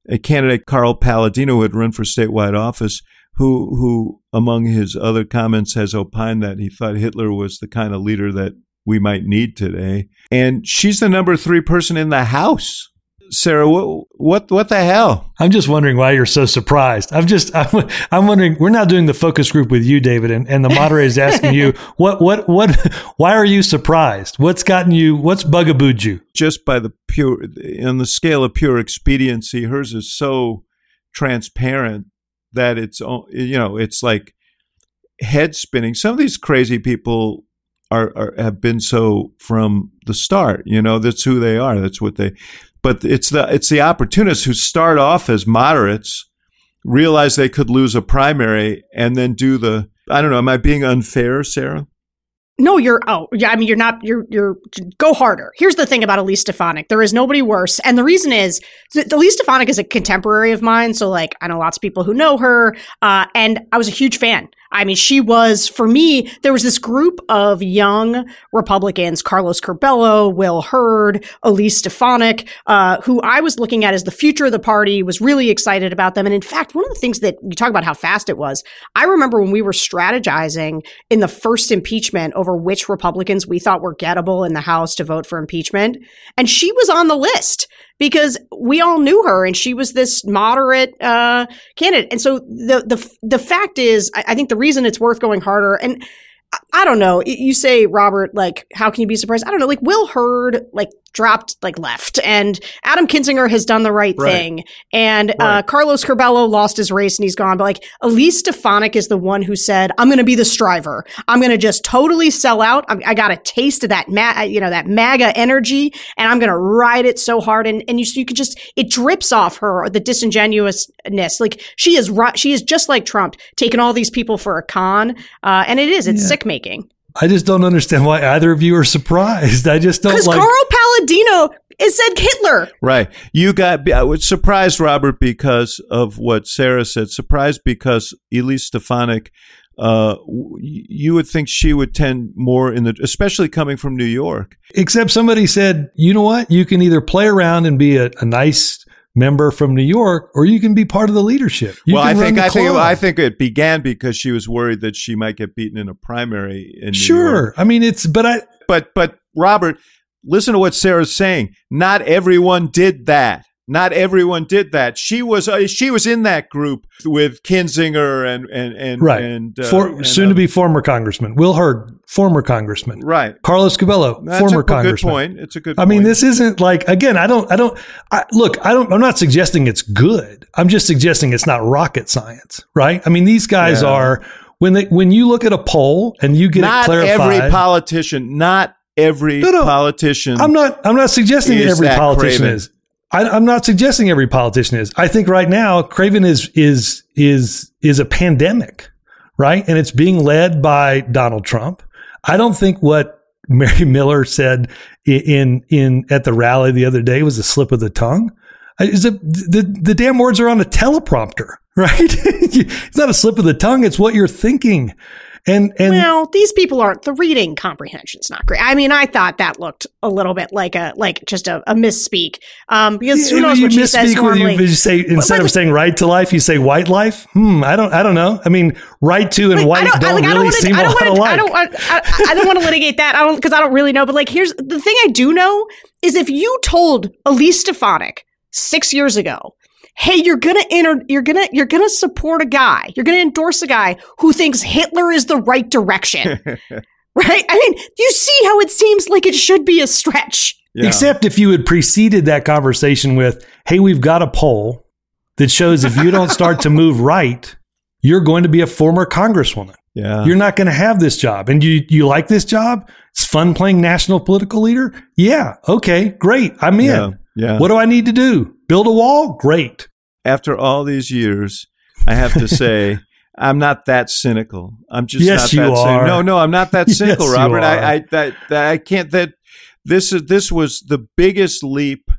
a candidate Carl Paladino who had run for statewide office, who who among his other comments has opined that he thought Hitler was the kind of leader that we might need today, and she's the number three person in the House. Sarah, what what what the hell? I'm just wondering why you're so surprised. I'm just, I'm, I'm wondering. We're now doing the focus group with you, David, and, and the moderator is asking you what, what, what. Why are you surprised? What's gotten you? What's bugabooed you? Just by the pure on the scale of pure expediency, hers is so transparent that it's you know it's like head spinning. Some of these crazy people are, are have been so from the start. You know that's who they are. That's what they. But it's the it's the opportunists who start off as moderates, realize they could lose a primary, and then do the. I don't know. Am I being unfair, Sarah? No, you're oh yeah. I mean, you're not. You're you're go harder. Here's the thing about Elise Stefanik. There is nobody worse, and the reason is th- Elise Stefanik is a contemporary of mine. So like, I know lots of people who know her, uh, and I was a huge fan. I mean, she was for me. There was this group of young Republicans: Carlos Curbelo, Will Hurd, Elise Stefanik, uh, who I was looking at as the future of the party. Was really excited about them, and in fact, one of the things that you talk about how fast it was. I remember when we were strategizing in the first impeachment over which Republicans we thought were gettable in the House to vote for impeachment. And she was on the list because we all knew her and she was this moderate uh, candidate. And so the the the fact is, I, I think the reason it's worth going harder and. I- don't know. You say, Robert, like, how can you be surprised? I don't know. Like, Will Hurd, like, dropped, like, left, and Adam Kinzinger has done the right, Right. thing, and uh, Carlos Curbelo lost his race and he's gone. But like, Elise Stefanik is the one who said, "I'm going to be the striver. I'm going to just totally sell out. I'm, I got a taste of that, ma- you know, that MAGA energy, and I'm going to ride it so hard." And and you, you can just it drips off her the disingenuousness. Like she is, she is just like Trump, taking all these people for a con, uh, and it is. It's sick making. I just don't understand why either of you are surprised. I just don't Because like. Carl Paladino is said Hitler. Right. You got, I was surprised, Robert, because of what Sarah said. Surprised because Elise Stefanik, uh, you would think she would tend more in the, especially coming from New York. Except somebody said, you know what? You can either play around and be a, a nice member from New York, or you can be part of the leadership. You well, I think, I think. I think it began because she was worried that she might get beaten in a primary in New Sure. I mean, it's, but I, But, but Robert, listen to what Sarah's saying. Not everyone did that. Not everyone did that. She was uh, she was in that group with Kinzinger and and and right. and, uh, For, and, soon uh, to be former congressman. Will Hurd, former congressman. right. Carlos Curbelo, That's former a good congressman. point. It's a good. I mean, this isn't like again. I don't. I don't. I, look, I don't. I'm not suggesting it's good. I'm just suggesting it's not rocket science, right? I mean, these guys Yeah. are when they when you look at a poll and you get not it clarified. every politician. Not every No, no. politician. I'm not. I'm not suggesting every politician Craven? is. I, I'm not suggesting every politician is. I think right now Craven is is is is a pandemic, right? And it's being led by Donald Trump. I don't think what Mary Miller said in in at the rally the other day was a slip of the tongue. Is it, the the damn words are on a teleprompter? right? it's not a slip of the tongue. It's what you're thinking. And and well, these people aren't the reading comprehension's not great. I mean, I thought that looked a little bit like a like just a, a misspeak. Um, because who knows you what she says normally. you, you say instead but- of saying right to life, you say white life. Hmm. I don't. I don't know. I mean, right to and Like, white I don't, don't, I, like, I really don't seem I a don't lot alike. I don't, want- I, I don't want to litigate that. I don't because I don't really know. But like, here's the thing: I do know is if you told Elise Stefanik six years ago, "Hey, you're gonna enter, you're gonna, you're gonna support a guy, you're gonna endorse a guy who thinks Hitler is the right direction," right? I mean, you see how it seems like it should be a stretch. Yeah. Except if you had preceded that conversation with, "Hey, we've got a poll that shows if you don't start to move right, you're going to be a former congresswoman. yeah. You're not going to have this job, and you you like this job? It's fun playing national political leader. Yeah, okay, great. I'm in. yeah. Yeah. What do I need to do? Build a wall? Great. After all these years, I have to say I'm not that cynical. I'm just Yes, not you that cynical. are. No, no, I'm not that cynical, you Robert. I, I that, that I can't that this is this was the biggest leap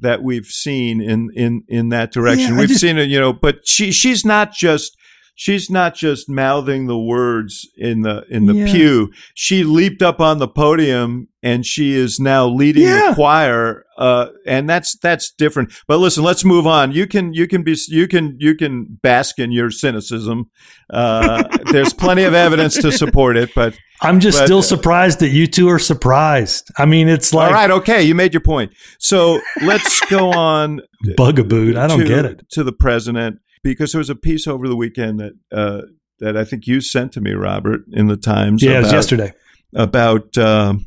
that we've seen in in in that direction. Yeah, we've just- seen it, you know, but she she's not just she's not just mouthing the words in the in the Yeah. pew. She leaped up on the podium and she is now leading Yeah. the choir uh and that's that's different. But listen, let's move on. You can you can be you can you can bask in your cynicism. Uh there's plenty of evidence to support it, but I'm just But- still surprised that you two are surprised. I mean, it's like all right, okay, you made your point. So let's go on Bugaboo, I don't to, get it. to the president because there was a piece over the weekend that uh, that I think you sent to me, Robert, in the Times. Yeah, it was about- yesterday. about um,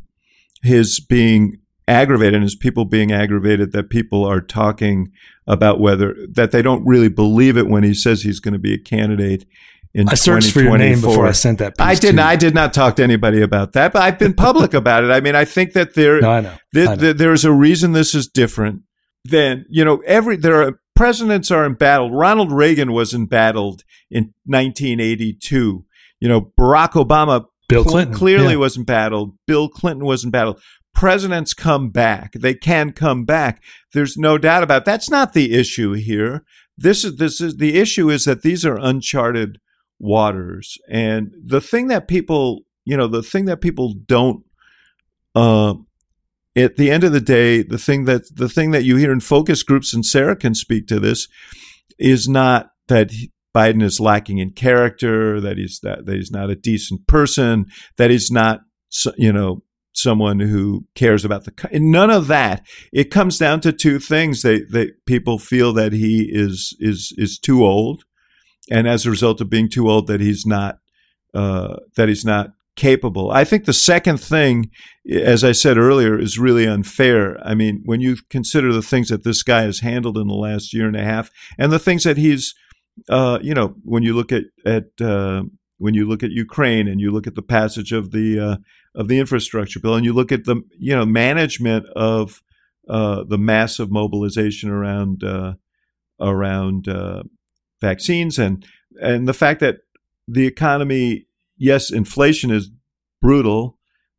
his being aggravated and his people being aggravated that people are talking about whether that they don't really believe it when he says he's going to be a candidate in I searched for your name before I sent that. Piece I didn't. I did not talk to anybody about that, but I've been public about it. I mean, I think that there No, I know. th- I know. th- there's a reason this is different than you know every there are presidents are embattled. Ronald reagan was embattled in 1982 you know barack obama Bill cl- Clinton, clearly yeah. was embattled. Bill clinton was embattled. Presidents come back. They can come back. There's no doubt about it. that's not the issue here. This is this is the issue is that these are uncharted waters. And the thing that people you know the thing that people don't uh at the end of the day, the thing that the thing that you hear in focus groups, and Sarah can speak to this, is not that Biden is lacking in character, that he's that, that he's not a decent person, that he's not you know someone who cares about the none of that. It comes down to two things. They they people feel that he is is is too old, and as a result of being too old, that he's not uh, that he's not capable. I think the second thing, as I said earlier, is really unfair. I mean, when you consider the things that this guy has handled in the last year and a half, and the things that he's, uh, you know, when you look at at uh, when you look at Ukraine and you look at the passage of the uh, of the infrastructure bill, and you look at the you know management of uh, the massive mobilization around uh, around uh, vaccines and and the fact that the economy, yes, inflation is brutal.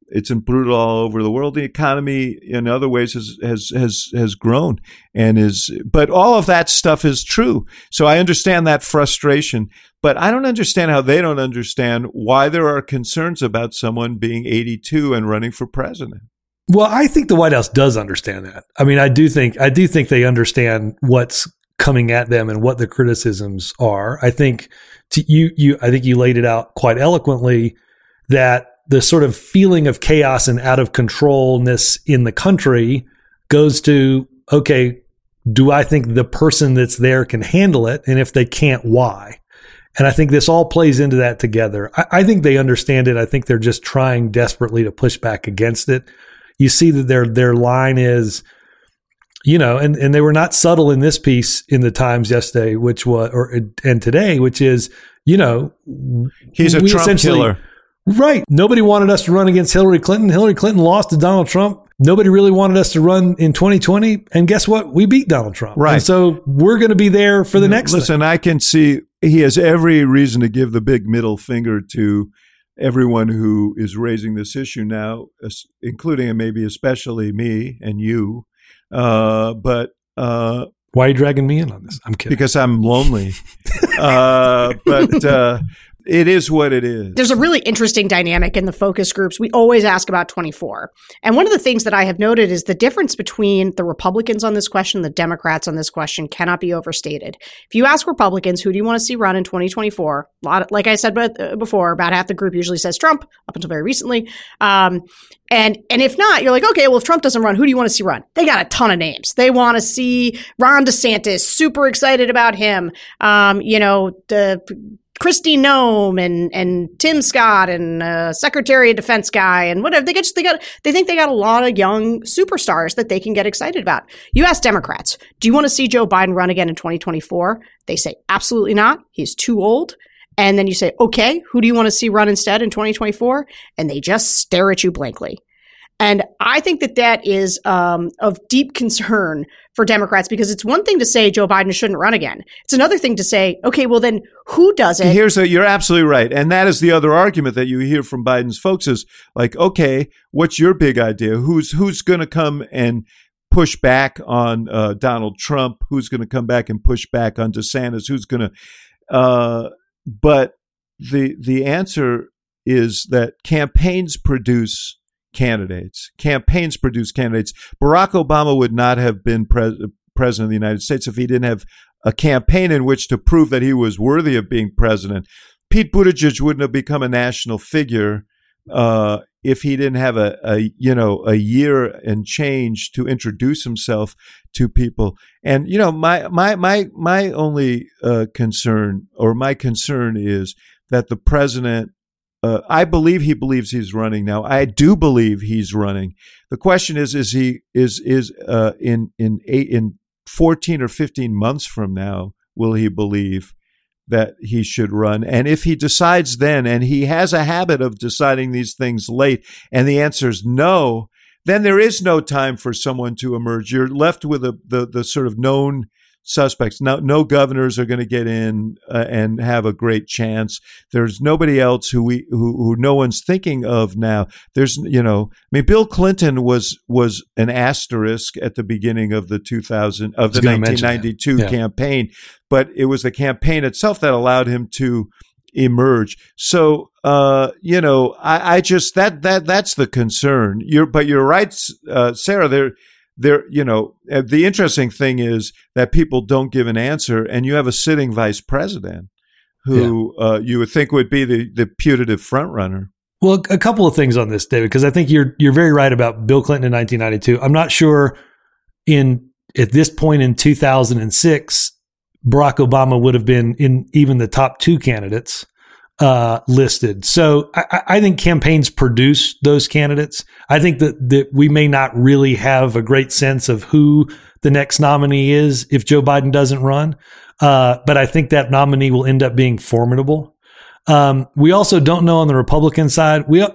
It's brutal all over the world. The economy, in other ways, has has has has grown and is. But all of that stuff is true. So I understand that frustration. But I don't understand how they don't understand why there are concerns about someone being 82 and running for president. Well, I think the White House does understand that. I mean, I do think I do think they understand what's coming at them and what the criticisms are. I think to you you I think you laid it out quite eloquently that the sort of feeling of chaos and out of controlness in the country goes to okay, do I think the person that's there can handle it? And if they can't, why? And I think this all plays into that together. I, I think they understand it. I think they're just trying desperately to push back against it. You see that their their line is, you know, and, and they were not subtle in this piece in the Times yesterday, which was or and today, which is, you know, He's a Trump killer. Right. Nobody wanted us to run against Hillary Clinton. Hillary Clinton lost to Donald Trump. Nobody really wanted us to run in 2020. And guess what? We beat Donald Trump. Right. And so we're going to be there for the next Listen, thing. I can see he has every reason to give the big middle finger to everyone who is raising this issue now, including and maybe especially me and you. Uh, but uh, Why are you dragging me in on this? I'm kidding. Because I'm lonely. uh, but uh, it is what it is. There's a really interesting dynamic in the focus groups. We always ask about 24. And one of the things that I have noted is the difference between the Republicans on this question, the Democrats on this question cannot be overstated. If you ask Republicans, who do you want to see run in 2024? A lot of, like I said uh, before, about half the group usually says Trump up until very recently. Um, and and if not, you're like, okay, well, if Trump doesn't run, who do you want to see run? They got a ton of names. They want to see Ron DeSantis, super excited about him. Um, you know, the Kristi Noem and and Tim Scott and uh, Secretary of Defense guy and whatever they get they got they think they got a lot of young superstars that they can get excited about. You ask Democrats, do you want to see Joe Biden run again in 2024? They say absolutely not. He's too old. And then you say, okay, who do you want to see run instead in 2024? And they just stare at you blankly. And I think that that is um, of deep concern for Democrats because it's one thing to say Joe Biden shouldn't run again. It's another thing to say, okay, well then who does it? Here's a, you're absolutely right, and that is the other argument that you hear from Biden's folks is like, okay, what's your big idea? Who's who's going to come and push back on uh, Donald Trump? Who's going to come back and push back on DeSantis? Who's going to? Uh, but the the answer is that campaigns produce candidates. Campaigns produce candidates. Barack Obama would not have been pre- president of the United States if he didn't have a campaign in which to prove that he was worthy of being president. Pete Buttigieg wouldn't have become a national figure uh, if he didn't have a, a you know a year and change to introduce himself to people. And you know my my my my only uh, concern or my concern is that the president uh, I believe he believes he's running now. I do believe he's running. The question is: Is he is is uh, in in eight in fourteen or fifteen months from now? Will he believe that he should run? And if he decides then, and he has a habit of deciding these things late, and the answer is no, then there is no time for someone to emerge. You're left with a, the the sort of known suspects. No, no governors are going to get in uh, and have a great chance. There's nobody else who we who, who no one's thinking of now. There's you know, I mean, Bill Clinton was was an asterisk at the beginning of the 2000 of the 1992 yeah. campaign, but it was the campaign itself that allowed him to emerge. So, uh, you know, I, I, just that that that's the concern. You're, but you're right, uh, Sarah. There there, you know, uh, the interesting thing is that people don't give an answer, and you have a sitting vice president who yeah. uh, you would think would be the, the putative frontrunner. Well, a couple of things on this, David, because I think you're you're very right about Bill Clinton in 1992. I'm not sure in at this point in 2006, Barack Obama would have been in even the top two candidates uh, listed. So I, I, think campaigns produce those candidates. I think that, that we may not really have a great sense of who the next nominee is if Joe Biden doesn't run. Uh, but I think that nominee will end up being formidable. Um, we also don't know on the Republican side. We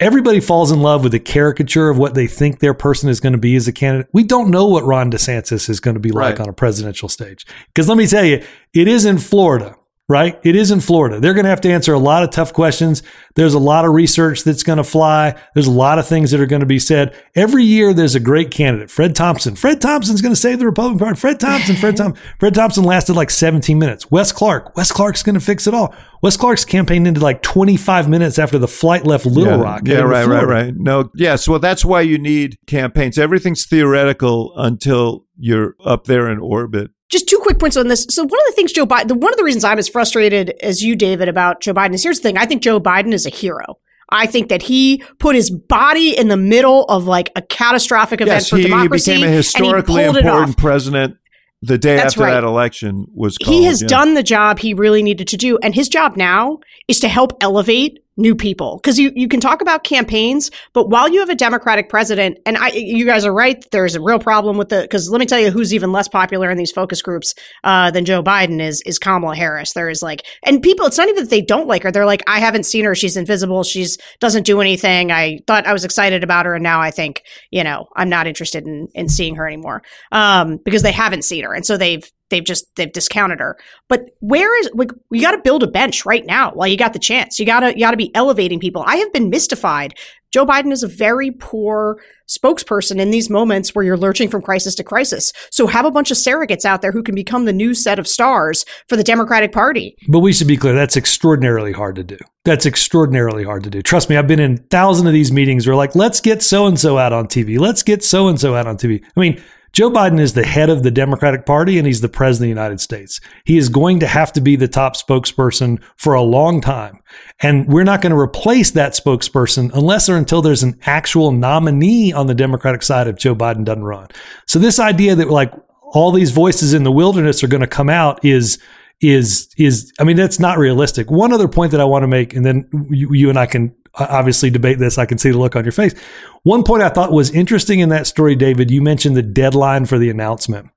everybody falls in love with a caricature of what they think their person is going to be as a candidate. We don't know what Ron DeSantis is going to be like right. on a presidential stage. Because let me tell you, it is in Florida right? It is in Florida. They're going to have to answer a lot of tough questions. There's a lot of research that's going to fly. There's a lot of things that are going to be said. Every year, there's a great candidate, Fred Thompson. Fred Thompson's going to save the Republican Party. Fred Thompson, Fred Thompson. Fred Thompson lasted like 17 minutes. Wes Clark. Wes Clark's going to fix it all. Wes Clark's campaign ended like 25 minutes after the flight left Little yeah, Rock. Yeah, right, right, right. No, yes. Well, that's why you need campaigns. Everything's theoretical until you're up there in orbit just two quick points on this. So one of the things Joe Biden, one of the reasons I'm as frustrated as you, David, about Joe Biden is here's the thing. I think Joe Biden is a hero. I think that he put his body in the middle of like a catastrophic event yes, for he, democracy. He became a historically important president the day That's after right. that election was called. He has yeah. done the job he really needed to do. And his job now is to help elevate new people. Because you, you can talk about campaigns but while you have a democratic president and i you guys are right there's a real problem with the because let me tell you who's even less popular in these focus groups uh, than joe biden is is kamala harris. There is like and people it's not even that they don't like her. They're like i haven't seen her. She's invisible. She's doesn't do anything. I thought i was excited about her and now i think you know i'm not interested in in seeing her anymore. Um, because they haven't seen her and so they've they've just they've discounted her. But where is like we got to build a bench right now while you got the chance. You got to you got to be elevating people. I have been mystified. Joe Biden is a very poor spokesperson in these moments where you're lurching from crisis to crisis. So have a bunch of surrogates out there who can become the new set of stars for the Democratic Party. But we should be clear, that's extraordinarily hard to do. That's extraordinarily hard to do. Trust me, I've been in thousands of these meetings where like, let's get so and so out on TV. Let's get so and so out on TV. I mean, Joe Biden is the head of the Democratic Party and he's the president of the United States. He is going to have to be the top spokesperson for a long time. And we're not going to replace that spokesperson unless or until there's an actual nominee on the Democratic side if Joe Biden doesn't run. So this idea that like all these voices in the wilderness are going to come out is is is I mean that's not realistic. One other point that I want to make, and then you, you and I can obviously debate this. I can see the look on your face. One point I thought was interesting in that story, David, you mentioned the deadline for the announcement.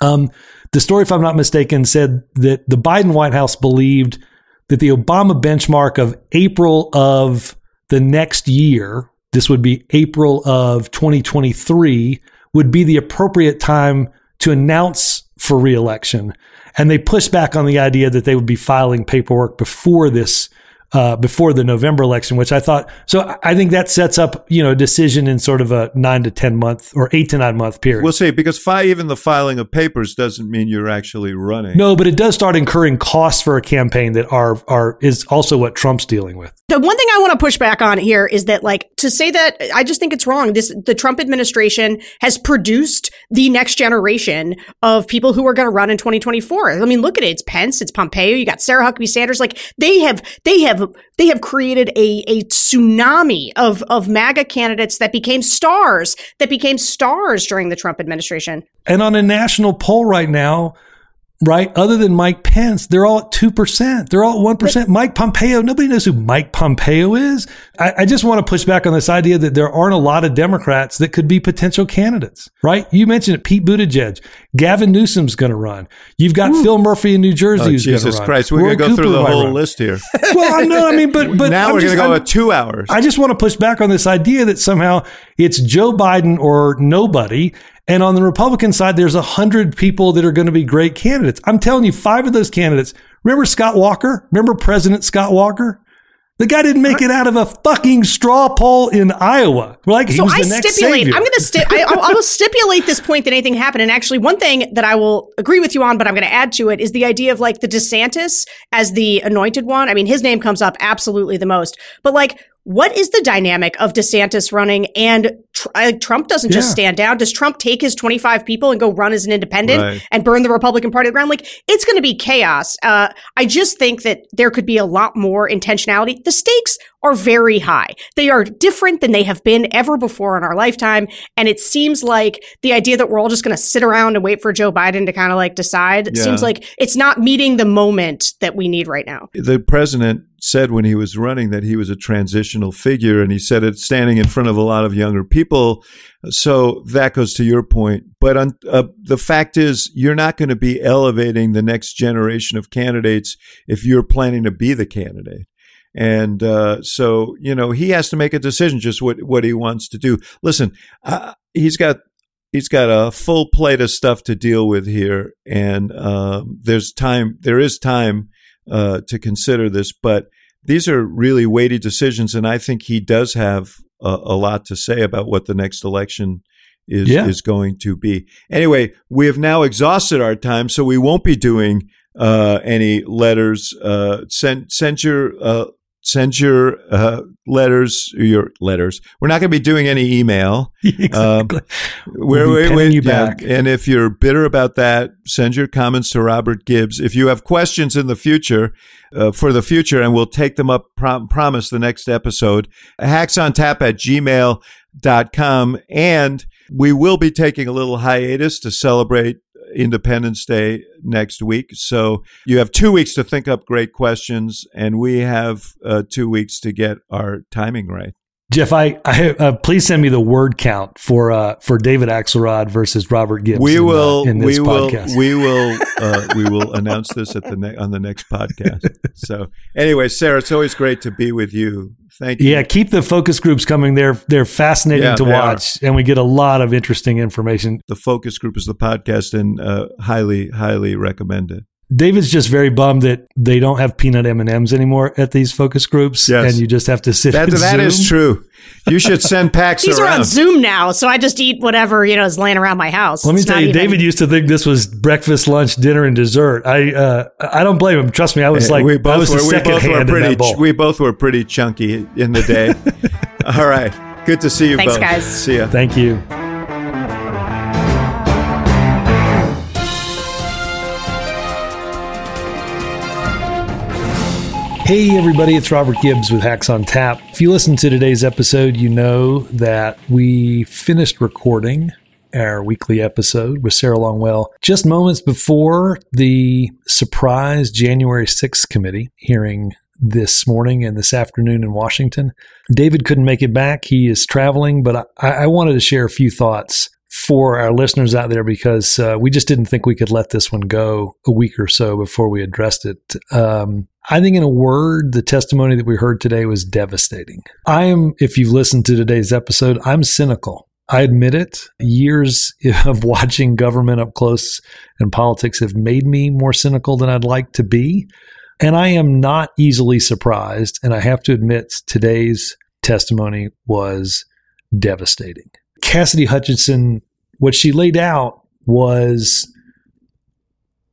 Um, the story, if I'm not mistaken, said that the Biden White House believed that the Obama benchmark of April of the next year, this would be April of 2023, would be the appropriate time to announce for reelection. And they pushed back on the idea that they would be filing paperwork before this uh, before the November election, which I thought. So I think that sets up you know a decision in sort of a nine to ten month or eight to nine month period. We'll see because fi- even the filing of papers doesn't mean you're actually running. No, but it does start incurring costs for a campaign that are are is also what Trump's dealing with. The one thing I want to push back on here is that, like, to say that I just think it's wrong. This the Trump administration has produced the next generation of people who are going to run in 2024. I mean, look at it. It's Pence, it's Pompeo. You got Sarah Huckabee Sanders. Like, they have they have they have created a a tsunami of of MAGA candidates that became stars that became stars during the Trump administration. And on a national poll right now, right? Other than Mike Pence, they're all at 2%. They're all at 1%. Mike Pompeo, nobody knows who Mike Pompeo is. I, I, just want to push back on this idea that there aren't a lot of Democrats that could be potential candidates, right? You mentioned it, Pete Buttigieg. Gavin Newsom's going to run. You've got Ooh. Phil Murphy in New Jersey oh, who's going to run. Jesus Christ, we're going to go through the whole list here. well, I know, I mean, but, but now I'm we're going to go I'm, at two hours. I just want to push back on this idea that somehow it's Joe Biden or nobody. And on the Republican side, there's a hundred people that are going to be great candidates. I'm telling you, five of those candidates. Remember Scott Walker? Remember President Scott Walker? The guy didn't make it out of a fucking straw poll in Iowa. Like, he so was the I stipulate. savior. I'm going to sti- I, I will stipulate this point that anything happened. And actually, one thing that I will agree with you on, but I'm going to add to it is the idea of like the DeSantis as the anointed one. I mean, his name comes up absolutely the most. But like, what is the dynamic of DeSantis running and tr- uh, Trump doesn't just Yeah. stand down? Does Trump take his 25 people and go run as an independent Right. and burn the Republican Party to the ground? Like it's going to be chaos. Uh, I just think that there could be a lot more intentionality. The stakes are very high. They are different than they have been ever before in our lifetime. And it seems like the idea that we're all just going to sit around and wait for Joe Biden to kind of like decide Yeah. seems like it's not meeting the moment that we need right now. the president said when he was running that he was a transitional figure, and he said it standing in front of a lot of younger people. So that goes to your point. But on, uh, the fact is, you're not going to be elevating the next generation of candidates if you're planning to be the candidate. And uh, so, you know, he has to make a decision just what, what he wants to do. Listen, uh, he's got he's got a full plate of stuff to deal with here, and um, there's time. There is time uh, to consider this, but these are really weighty decisions, and I think he does have a, a lot to say about what the next election is Yeah. is going to be. Anyway, we have now exhausted our time, so we won't be doing uh, any letters. Uh, send send your uh, send your uh, letters. Your letters. We're not going to be doing any email. exactly. We're, We'll be we're- we're- you yeah. back. And if you're bitter about that, send your comments to Robert Gibbs. If you have questions in the future, uh, for the future, and we'll take them up, prom- promise the next episode, hacksontap at gmail.com. And we will be taking a little hiatus to celebrate Independence Day next week. So you have two weeks to think up great questions, and we have uh, two weeks to get our timing right. Jeff, I, I uh, please send me the word count for uh, for David Axelrod versus Robert Gibbs. we in, uh, will in this we will we will uh, we will announce this at the ne- on the next podcast so anyway sarah it's always great to be with you thank you yeah, keep the focus groups coming. They're they're fascinating Yeah, to they are. watch, and we get a lot of interesting information. the focus group is the podcast and uh, highly highly recommended David's just very bummed that they don't have peanut M and M's anymore at these focus groups, Yes. and you just have to sit. That, and that is Zoom. true. You should send packs These are on Zoom now, so I just eat whatever you know is laying around my house. Let me It's tell you, even- David used to think this was breakfast, lunch, dinner, and dessert. I uh, I don't blame him. Trust me, I was like, we I both was were, we both were pretty that we both were pretty chunky in the day. All right. Good to see you Thanks, both. guys. See ya. Thank you. Hey, everybody, it's Robert Gibbs with Hacks on Tap. If you listen to today's episode, you know that we finished recording our weekly episode with Sarah Longwell just moments before the surprise January 6th committee hearing this morning and this afternoon in Washington. David couldn't make it back. He is traveling, but I, I wanted to share a few thoughts for our listeners out there because uh, we just didn't think we could let this one go a week or so before we addressed it. Um, I think, in a word, the testimony that we heard today was devastating. I am, if you've listened to today's episode, I'm cynical. I admit it. Years of watching government up close and politics have made me more cynical than I'd like to be. And I am not easily surprised. And I have to admit, today's testimony was devastating. Cassidy Hutchinson, what she laid out was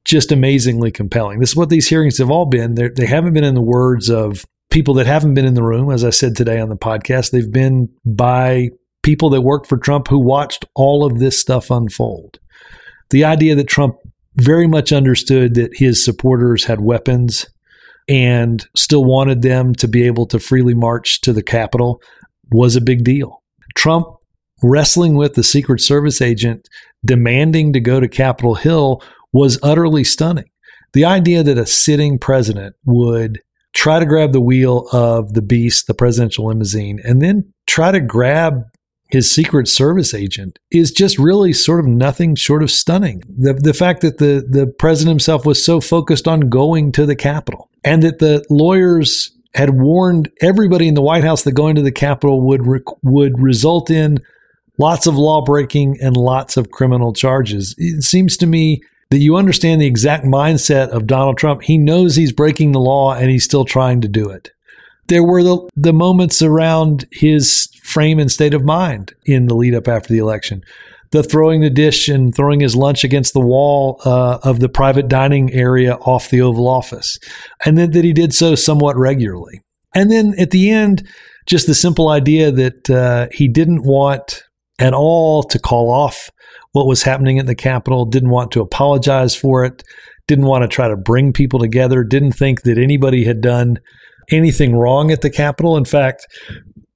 just amazingly compelling. This is what these hearings have all been. They're, they haven't been in the words of people that haven't been in the room, as I said today on the podcast. They've been by people that worked for Trump who watched all of this stuff unfold. The idea that Trump very much understood that his supporters had weapons and still wanted them to be able to freely march to the Capitol was a big deal. Trump wrestling with the Secret Service agent demanding to go to Capitol Hill was utterly stunning. The idea that a sitting president would try to grab the wheel of the beast, the presidential limousine, and then try to grab his Secret Service agent is just really sort of nothing short of stunning. The, the fact that the, the president himself was so focused on going to the Capitol and that the lawyers had warned everybody in the White House that going to the Capitol would would result in lots of law breaking and lots of criminal charges. It seems to me that you understand the exact mindset of Donald Trump. He knows he's breaking the law and he's still trying to do it. There were the, the moments around his frame and state of mind in the lead up after the election. The throwing the dish and throwing his lunch against the wall uh, of the private dining area off the Oval Office. And then that he did so somewhat regularly. And then at the end, just the simple idea that uh, he didn't want at all to call off what was happening at the Capitol, didn't want to apologize for it, didn't want to try to bring people together, didn't think that anybody had done anything wrong at the Capitol. In fact,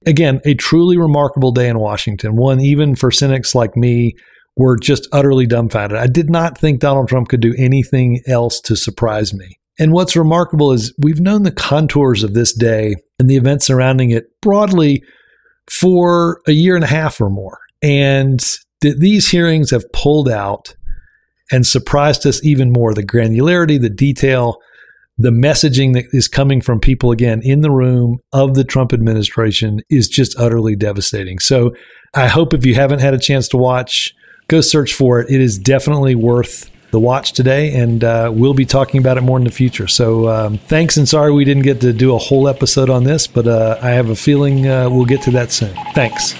again, a truly remarkable day in Washington, one even for cynics like me were just utterly dumbfounded. I did not think Donald Trump could do anything else to surprise me. And what's remarkable is we've known the contours of this day and the events surrounding it broadly for a year and a half or more. And th- these hearings have pulled out and surprised us even more. The granularity, the detail, the messaging that is coming from people again in the room of the Trump administration is just utterly devastating. So I hope if you haven't had a chance to watch, go search for it. It is definitely worth the watch today, and uh, we'll be talking about it more in the future. So um, thanks, and sorry we didn't get to do a whole episode on this, but uh, I have a feeling uh, we'll get to that soon. Thanks.